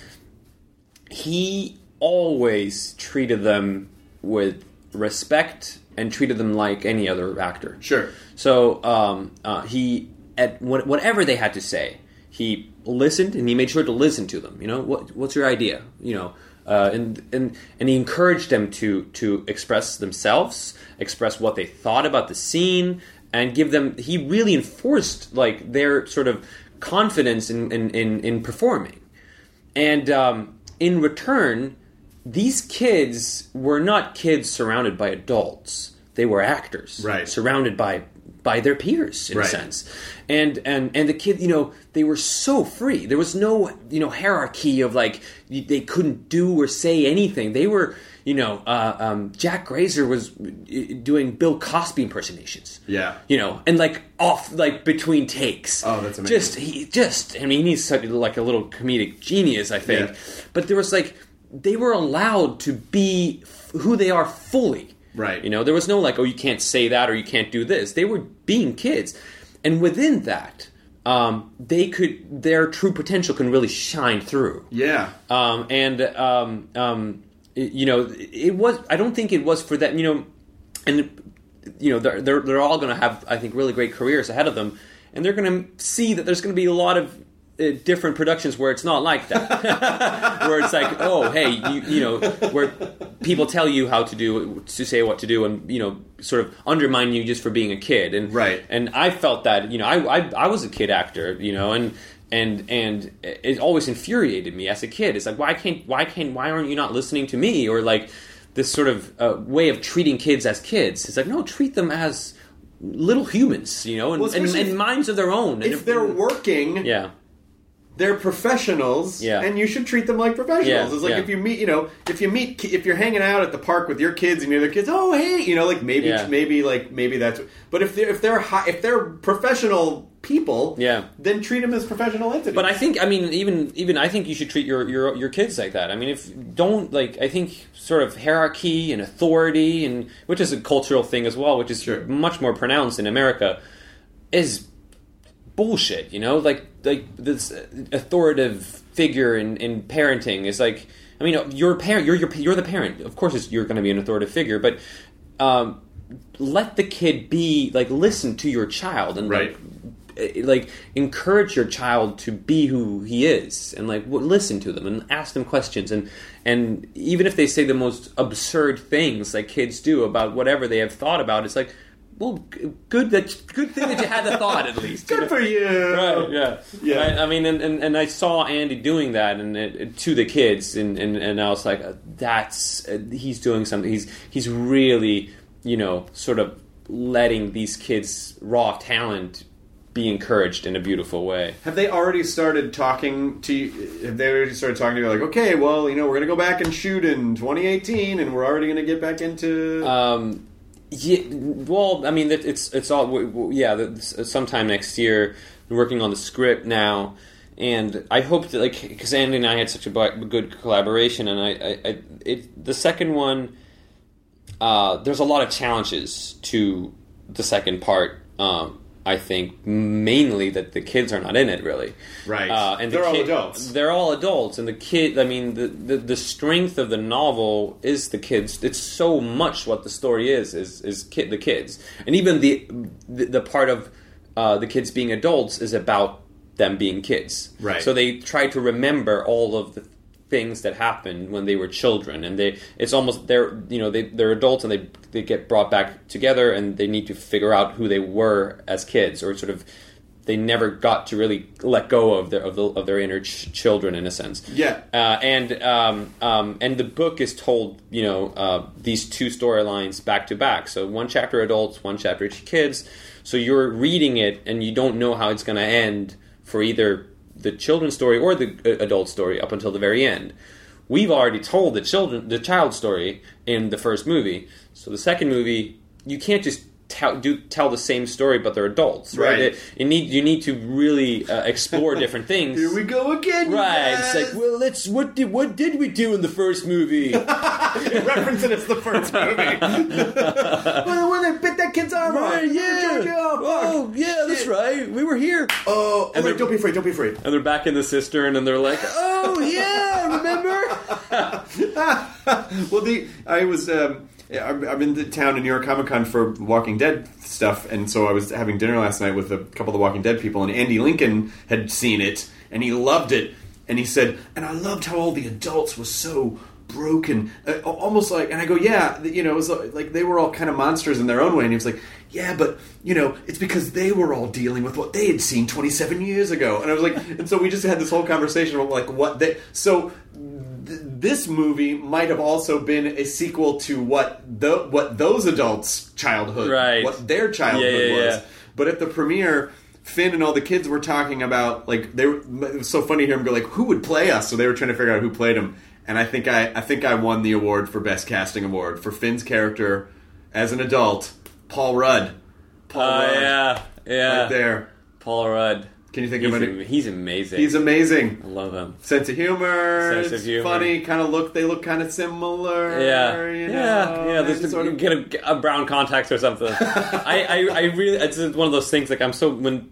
he always treated them with respect and treated them like any other actor. Sure. So um, uh, he at what, whatever they had to say, he listened and he made sure to listen to them. You know, what, what's your idea? You know, uh, and and and he encouraged them to to express themselves, express what they thought about the scene, and give them. He really enforced like their sort of confidence in in in, in performing. And um, in return, these kids were not kids surrounded by adults. They were actors, Right. Surrounded by by their peers in Right. a sense. And and and the kid, you know, they were so free. There was no you know hierarchy of like they couldn't do or say anything. They were. You know, uh, um, Jack Grazer was uh, doing Bill Cosby impersonations. Yeah. you know, and like off, like between takes. Oh, that's amazing. Just he just I mean he's such like a little comedic genius I think Yeah. but there was like they were allowed to be f- who they are fully Right. You know, there was no like, oh, you can't say that or you can't do this. They were being kids, and within that, um, they could their true potential can really shine through. Yeah. Um, and um, um, it- you know, it was. I don't think it was for that. You know, and you know, they're they're, they're all going to have, I think, really great careers ahead of them, and they're going to see that there's going to be a lot of. Uh, different productions where it's not like that, *laughs* where it's like, oh, hey, you, you know, where people tell you how to do, to say what to do, and you know, sort of undermine you just for being a kid, and Right. and I felt that, you know, I, I I was a kid actor, you know, and and and it always infuriated me as a kid. It's like why can't why can't why aren't you not listening to me or like this sort of uh, way of treating kids as kids? It's like no, treat them as little humans, you know, and, Well, and, and minds of their own. And If they're working, yeah, they're professionals, Yeah. and you should treat them like professionals. Yeah, It's like yeah. if you meet, you know, if you meet, if you're hanging out at the park with your kids and you're the kids, oh hey, you know, like maybe, maybe, like maybe that's. But if they're if they're high, if they're professional people, Yeah. then treat them as professional entities. But I think, I mean, even even I think you should treat your your your kids like that. I mean, if don't like, I think sort of hierarchy and authority, and which is a cultural thing as well, which is Sure. much more pronounced in America, is bullshit. You know, like like this authoritative figure in in parenting is like. I mean, you're a parent. You're your, you're the parent. Of course, it's, you're going to be an authoritative figure, but um, let the kid be like listen to your child and Right. like, eh, like encourage your child to be who he is and like w- listen to them and ask them questions and and even if they say the most absurd things like kids do about whatever they have thought about it's like well good that good thing that you had the thought at least you good know? for you. Right, yeah, Yeah. Right? I mean, and, and, and I saw Andy doing that, and it, it- to the kids, and, and, and I was like, uh, that's uh, he's doing something. He's he's really, you know, sort of letting these kids' raw talent be encouraged in a beautiful way. Have they already started talking to you? Have they already started talking to you like, okay, well, you know, we're going to go back and shoot in 2018, and we're already going to get back into. Um, yeah, well, I mean, it's it's all yeah. Sometime next year, working on the script now, and I hope that like because Andy and I had such a good collaboration, and I, I, I it the second one, uh, there's a lot of challenges to the second part. Um, I think mainly that the kids are not in it really, Right. Uh, and the They're all kid- adults. They're all adults, and the kid. I mean, the, the the strength of the novel is the kids. It's so much what the story is is is kid the kids, and even the the, the part of uh, the kids being adults is about them being kids. Right. So they try to remember all of the things that happened when they were children, and they it's almost they're you know they they're adults and they they get brought back together and they need to figure out who they were as kids or sort of they never got to really let go of their of, the, of their inner ch- children in a sense. Yeah. Uh, and um, um, and the book is told, you know, uh, these two storylines back to back. So one chapter adults, one chapter kids. So you're reading it, and you don't know how it's going to end for either the children's story or the uh, adult story up until the very end. We've already told the children, the child story in the first movie. So the second movie, you can't just tell do tell the same story, but they're adults, right? Right. It, it need you need to really uh, explore *laughs* different things. Here we go again, Right. guys. It's like, well, let's what did what did we do in the first movie? *laughs* referencing it's the first movie. *laughs* well, when they bit that kid's arm off. yeah. Oh, Oh, yeah, that's right. We were here. oh, And wait, don't be afraid. Don't be afraid. And they're back in the cistern, and they're like, "Oh yeah, remember?" well, the I was um, I'm in the town in New York Comic Con for Walking Dead stuff, and so I was having dinner last night with a couple of the Walking Dead people, and Andy Lincoln had seen it, and he loved it, and he said, and I loved how all the adults were so broken, uh, almost like, and I go, yeah, you know, it was like they were all kind of monsters in their own way, and he was like, yeah, but you know, it's because they were all dealing with what they had seen 27 years ago, and I was like, and so we just had this whole conversation about like what they, so th- this movie might have also been a sequel to what the what those adults' childhood, Right. what their childhood Yeah, yeah, was. yeah. But at the premiere, Finn and all the kids were talking about like they were. It was so funny to hear them go like, "Who would play us?" So they were trying to figure out who played him. And I think I I think I won the award for best casting award for Finn's character as an adult, Paul Rudd. Paul Oh Rudd, yeah, yeah. right there. Paul Rudd. Can you think he's, of am- he's amazing. He's amazing. I love him. Sense of humor. Sense of humor. Funny. Kind of look. They look kind of similar. Yeah, You yeah, know, yeah. and There's sort of- get a, a brown contacts or something. *laughs* I, I, I really, it's one of those things. Like I'm so when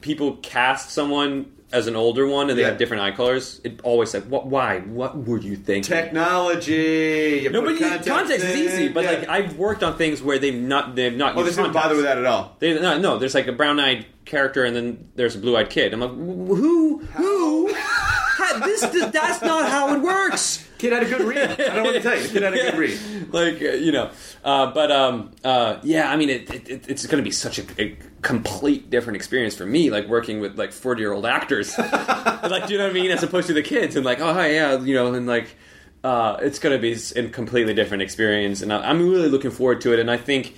people cast someone as an older one and they Yeah. have different eye colors, it always like, what? Why? What were you thinking? technology. You no, put but you, context is in, easy. But yeah. like I've worked on things where they've not, they've not. oh, used this didn't bother with that at all. They, no, no, there's like a brown-eyed character, and then there's a blue-eyed kid. I'm like, wh- who, who? How- this, that's not how it works. Kid had a good read. I don't what to tell you. The kid had a good read. *laughs* like uh, you know, uh, but um, uh, yeah, I mean, it, it, it- it's going to be such a, a complete different experience for me, like working with like forty year old actors, *laughs* like do you know what I mean, as opposed to the kids, and like, oh hi, yeah, you know, and like. Uh, it's going to be a completely different experience, and I- I'm really looking forward to it. And I think,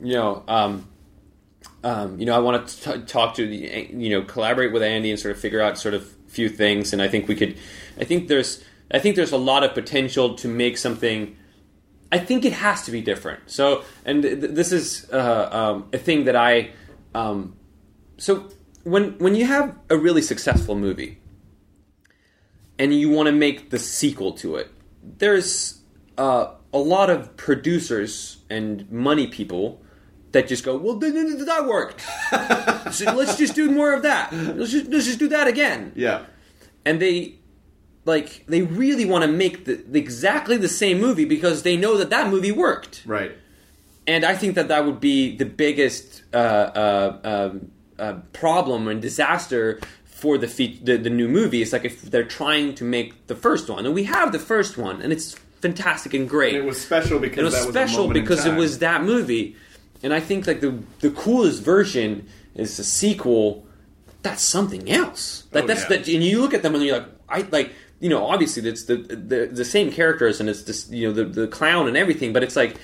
you know, um, um, you know, I want to talk to the, you know, collaborate with Andy and sort of figure out sort of few things. And I think we could, I think there's, I think there's a lot of potential to make something. I think it has to be different. So, and th- this is uh, um, a thing that I, um, so when when you have a really successful movie, and you want to make the sequel to it, there's uh, a lot of producers and money people that just go, well, that worked. *laughs* so let's just do more of that. Let's just, let's just do that again. Yeah. And they, like, they really want to make the- exactly the same movie because they know that that movie worked. Right. And I think that that would be the biggest uh, uh, um, uh, problem and disaster for the, fe- the the new movie. It's like if they're trying to make the first one, and we have the first one, and it's fantastic and great. And it was special because It was was special in because it was that movie, and I think like the the coolest version is the sequel. That's something else. Like Oh, that's yeah. that, and you look at them and you're like, I like you know obviously it's the the, the same characters and it's this you know the the clown and everything, but it's like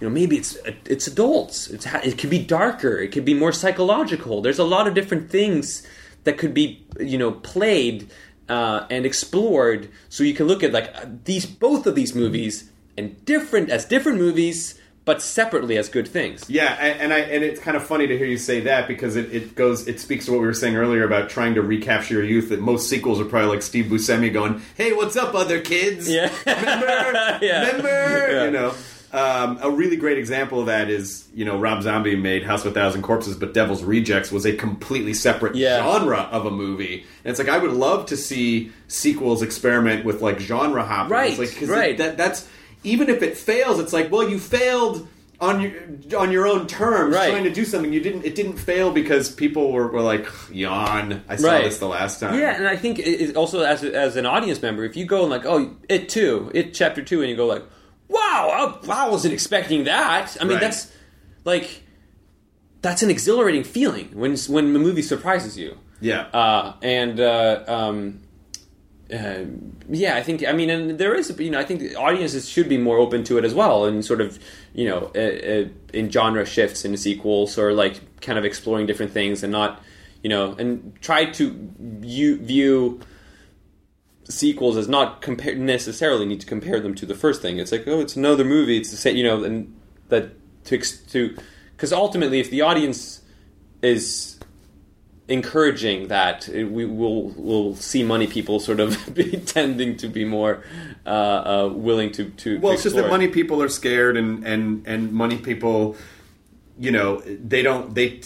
you know maybe it's it's adults. It's it could be darker. It could be more psychological. There's a lot of different things that could be you know played uh, and explored. So you can look at like these both of these movies and different as different movies, but separately as good things. Yeah, and, and I and it's kind of funny to hear you say that because it, it goes it speaks to what we were saying earlier about trying to recapture your youth. That most sequels are probably like Steve Buscemi going, "Hey, what's up, other kids? Yeah. *laughs* remember, Yeah. remember?" Yeah. You know. Um, a really great example of that is, you know, Rob Zombie made House of a Thousand Corpses, but Devil's Rejects was a completely separate Yeah. genre of a movie. And it's like I would love to see sequels experiment with like genre hopping. Right, It's like, right. That, that's even if it fails, it's like, well, you failed on your on your own terms Right. trying to do something. You didn't. It didn't fail because people were, were like, yawn. I saw Right. this the last time. Yeah, and I think it, it also as as an audience member, if you go and like, oh, it too, it chapter two, and you go like, wow, I, I wasn't expecting that. I mean, Right. that's like that's an exhilarating feeling when when the movie surprises you. Yeah. Uh, and uh, um, uh, yeah, I think I mean, and there is you know I think audiences should be more open to it as well, and sort of you know uh, uh, in genre shifts in sequels or like kind of exploring different things and not you know and try to view, view sequels as not compare necessarily need to compare them to the first thing. It's like oh, it's another movie. It's the same, you know, and that to to because ultimately, if the audience is encouraging that it- we will will see money people sort of *laughs* be tending to be more uh, uh, willing to to Well, it's just that money people are scared, and and and money people, you know, they don't they.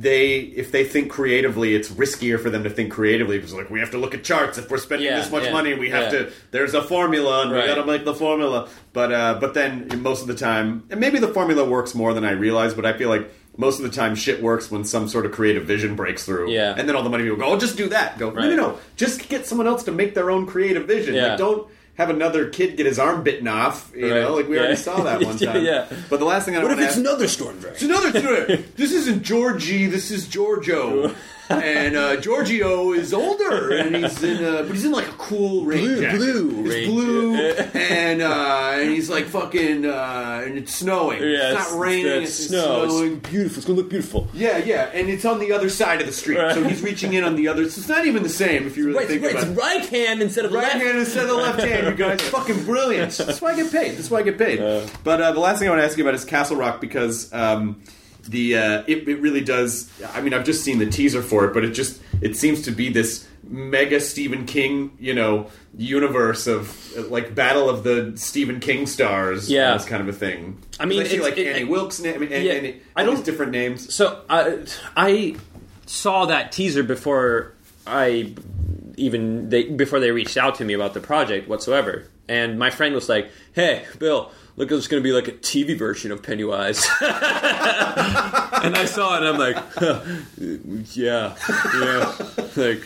They, if they think creatively, it's riskier for them to think creatively because, like, we have to look at charts. If we're spending Yeah, this much yeah, money, we have yeah. to. There's a formula, and Right. we got to make the formula. But, uh, but then most of the time, and maybe the formula works more than I realize. But I feel like most of the time, shit works when some sort of creative vision breaks through. Yeah. and then all the money people go, "Oh, just do that." Go, no, Right. no, no, just get someone else to make their own creative vision. Yeah. Like, don't have another kid get his arm bitten off. You Right. know, like we Yeah. already saw that *laughs* one time. yeah. But the last thing I What want if to it's ask, another storm dragon? it's another story. this isn't Georgie. This is Giorgio. *laughs* and uh, Giorgio is older, and he's in, uh, but he's in like a cool rain Blue, jacket. blue It's rain blue, and uh, and he's like fucking, uh, and it's snowing. Yeah, it's not raining. It's, It's, snow. snowing. It's beautiful. It's gonna look beautiful. Yeah, yeah, and it's on the other side of the street, Right. so he's reaching in on the other. So it's not even the same if you really Right, think right, about it's it. right hand instead of Right left. hand instead of the left hand, you guys. *laughs* Fucking brilliant. That's why I get paid. That's why I get paid. but uh, the last thing I want to ask you about is Castle Rock because um, the uh, it, it really does. I mean, I've just seen the teaser for it, but it just it seems to be this mega Stephen King, you know, universe of like battle of the Stephen King stars, Yeah. this kind of a thing. I mean, I see it's- like it- Annie it- Wilkes, na- I mean, and, Yeah, and, I don't- different names. So I, I saw that teaser before I even they before they reached out to me about the project whatsoever. And my friend was like, "Hey, Bill, look, it's going to be like a TV version of Pennywise." *laughs* and I saw it, and I'm like, huh, "Yeah, yeah, like,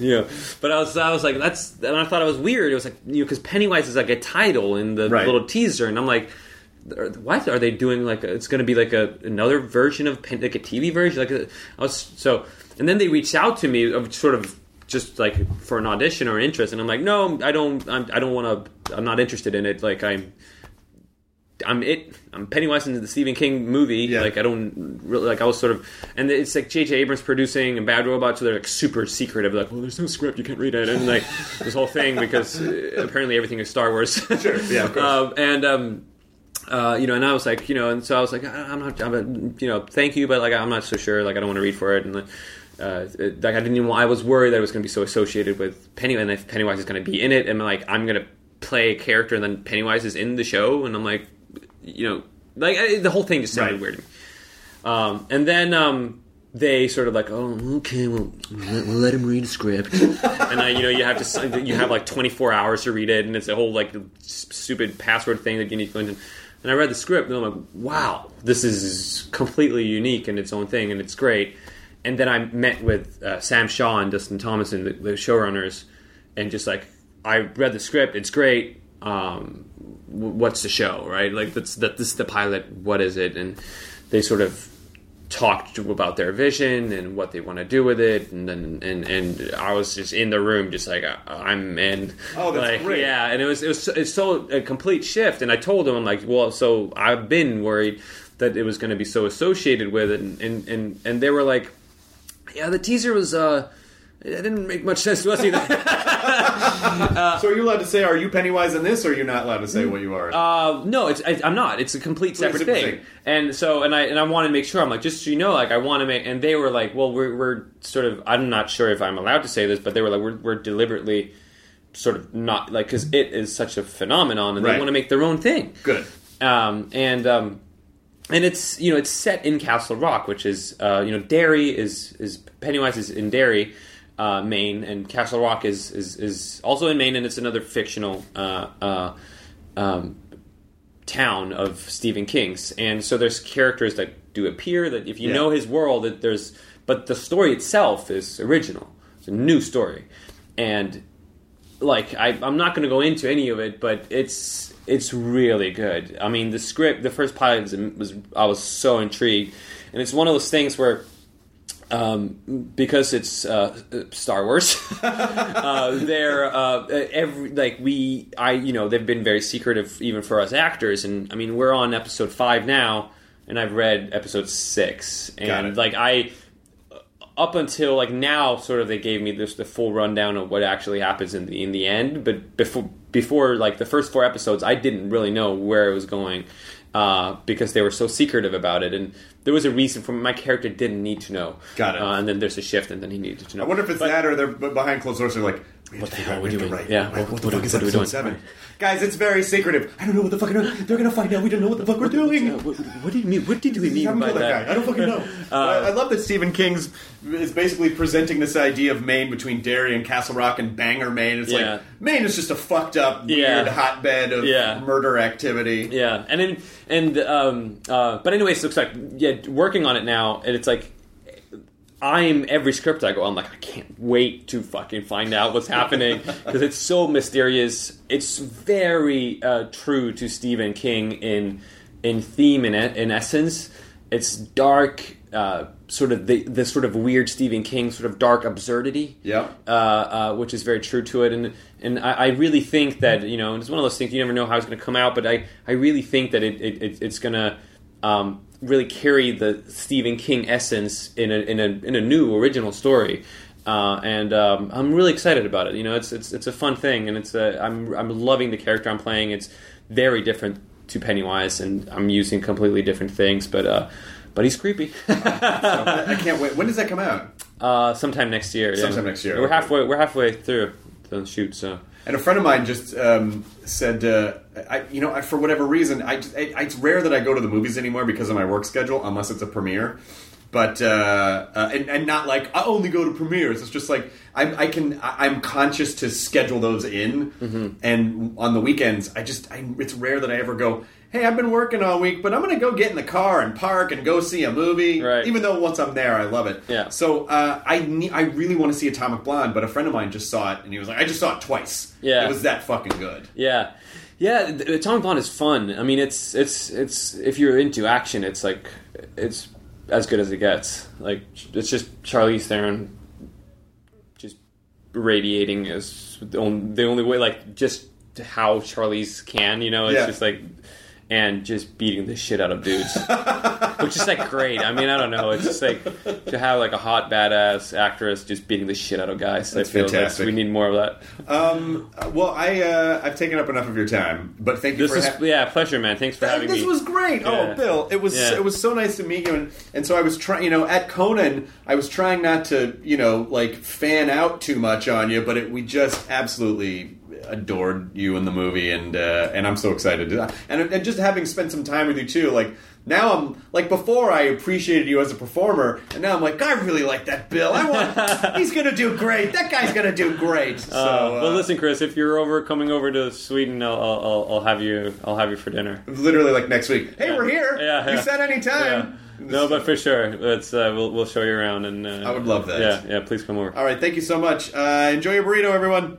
yeah." But I was, I was like, "That's," and I thought it was weird. It was like, you know, because Pennywise is like a title in the Right. little teaser, and I'm like. What are they doing? Like a, it's going to be like a another version of Pen- like a TV version. Like a, I was so, and then they reached out to me of sort of just like for an audition or interest, and I'm like, no, I don't, I'm, I don't want to, I'm not interested in it. Like I'm, I'm it. I'm Pennywise in the Stephen King movie. Yeah. Like I don't really like. I was sort of, and it's like J.J. Abrams producing and Bad Robot, so they're like super secretive. Like, well, there's no script, you can't read it, and like this whole thing because uh, apparently everything is Star Wars. Sure, yeah, of course. Um, and um, uh, you know, and I was like, you know, and so I was like, I- I'm not, I'm a, you know, thank you, but like, I'm not so sure. Like, I don't want to read for it, and like, uh, like I didn't even. I was worried that it was going to be so associated with Pennywise, and if Pennywise is going to be in it, and like, I'm going to play a character, and then Pennywise is in the show, and I'm like, you know, like I, the whole thing just sounded Right. weird to me. Um, and then um, they sort of like, oh, okay, well, we'll let him read a script, and I, you know, you have to, you have like 24 hours to read it, and it's a whole like stupid password thing that you need to go into. And I read the script, and I'm like, wow, this is completely unique in its own thing, and it's great. And then I met with uh, Sam Shaw and Dustin Thomason, the, the showrunners, and just like I read the script, it's great. Um, w- what's the show, right? Like that's that this is the pilot. What is it? And they sort of talked about their vision and what they want to do with it, and then and and I was just in the room, just like I- I'm in. Oh, that's like, great. Yeah, and it was it was it's so a complete shift. And I told him I'm like, well, so I've been worried that it was going to be so associated with it, and and and, and they were like, yeah, the teaser was. uh it didn't make much sense to us either. *laughs* so are you allowed to say, are you Pennywise in this, or are you not allowed to say what you are? Uh, no, it's I, I'm not. It's a complete separate thing. And so, and I and I wanted to make sure. I'm like, just so you know, like I want to make. And they were like, well, we're we're sort of. I'm not sure if I'm allowed to say this, but they were like, we're we're deliberately sort of not like because it is such a phenomenon, and Right. they want to make their own thing. Good. Um, and um, and it's you know it's set in Castle Rock, which is uh, you know Derry is is Pennywise is in Derry, uh, Maine, and Castle Rock is is is also in Maine, and it's another fictional. Uh, uh, um, town of Stephen King's, and so there's characters that do appear that if you Yeah. know his world, that there's but the story itself is original. It's a new story, and like I, I'm not going to go into any of it, but it's it's really good. I mean, the script, the first pilot was, was I was so intrigued, and it's one of those things where. Um, because it's uh, Star Wars, *laughs* uh, they're uh, every like we I you know they've been very secretive even for us actors, and I mean we're on episode five now, and I've read episode six, and like I up until like now, sort of they gave me this the full rundown of what actually happens in the in the end. But before before like the first four episodes, I didn't really know where it was going uh, because they were so secretive about it, and there was a reason for my character didn't need to know. Got it. Uh, and then there's a shift, and then he needed to know. I wonder if it's But- that, or they're behind closed doors. They're like, What the hell are we doing? write. Yeah, What, what- what what the fuck is what are we episode doing? seven? Right. Guys, it's very secretive. I don't know what the fuck. They're gonna find out. We don't know what the fuck we're doing. Uh, what, what did you mean? What did we We mean by that that? guy. I don't fucking know. *laughs* I, I love that Stephen King's is basically presenting this idea of Maine between Derry and Castle Rock and Bangor, Maine. It's Yeah. like Maine is just a fucked up, Yeah. weird hotbed of Yeah. murder activity. Yeah, and then and um, uh, but anyways, it looks like yeah, working on it now, and it's like I'm every script I go, I'm like, I can't wait to fucking find out what's happening *laughs* because it's so mysterious. It's very uh, true to Stephen King in in theme and in essence. It's dark, uh, sort of the the sort of weird Stephen King sort of dark absurdity Yeah. uh, uh, which is very true to it. And and I, I really think that you know, it's one of those things you never know how it's going to come out, but I, I really think that it, it, it it's going to um, really carry the Stephen King essence in a in a in a new original story. Uh, and um, I'm really excited about it. You know, it's it's it's a fun thing, and it's a, I'm I'm loving the character I'm playing. It's very different to Pennywise, and I'm using completely different things, but uh, but he's creepy. *laughs* I can't wait. When does that come out? uh, sometime next year. yeah. Sometime next year, We're okay. halfway. We're halfway through the shoot, so. And a friend of mine just um, said, uh, I, you know, I, for whatever reason, I, just, I, it's rare that I go to the movies anymore because of my work schedule, unless it's a premiere. But uh, uh, and, and not like I only go to premieres. It's just like I'm I can I'm conscious to schedule those in, Mm-hmm. and on the weekends I just I, it's rare that I ever go. Hey, I've been working all week, but I'm going to go get in the car and park and go see a movie. Right. Even though once I'm there, I love it. Yeah. So uh, I ne- I really want to see Atomic Blonde, but a friend of mine just saw it and he was like, I just saw it twice. Yeah. It was that fucking good. Yeah, yeah. Atomic Blonde is fun. I mean, it's it's it's if you're into action, it's like it's as good as it gets. Like it's just Charlize Theron just radiating as the only, the only way, like just how Charlize can. You know, it's Yeah. just like. And just beating the shit out of dudes, which is like great. I mean, I don't know. It's just like to have like a hot badass actress just beating the shit out of guys. That's I feel like fantastic. we need more of that. Um, well, I uh, I've taken up enough of your time, but thank you This for is ha- yeah, pleasure, man. Thanks for having this me. This was great. Yeah. Oh, Bill, it was Yeah. it was so nice to meet you, and, and so I was trying. You know, at Conan, I was trying not to you know like fan out too much on you, but it, we just absolutely adored you in the movie, and uh, and I'm so excited to and and just having spent some time with you too, like. Now I'm like before I appreciated you as a performer, and now I'm like I really like that Bill. I want *laughs* he's gonna do great. That guy's gonna do great. So, Uh, well, uh, listen, Chris. If you're over coming over to Sweden, I'll, I'll, I'll, have you. I'll have you for dinner. literally like next week. Hey, Yeah. we're here. Yeah, you yeah. said anytime. Yeah. No, but for sure, let's uh, we'll we'll show you around and. Uh, I would love that. Yeah, yeah. Please come over. All right, thank you so much. Uh, enjoy your burrito, everyone.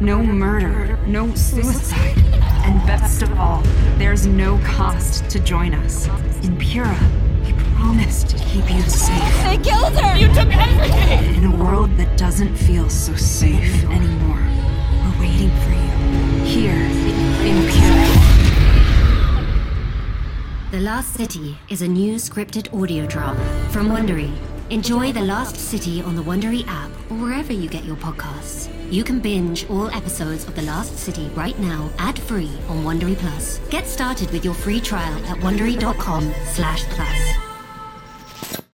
no murder, no suicide. And best of all, there's no cost to join us. In Pura, we promise to keep you safe. They killed her! You took everything! In a world that doesn't feel so safe anymore, we're waiting for you. Here, in Pura. The Last City is a new scripted audio drama from Wondery. Enjoy The Last City on the Wondery app or wherever you get your podcasts. You can binge all episodes of The Last City right now, ad-free on Wondery Plus. Get started with your free trial at wondery.com slash plus.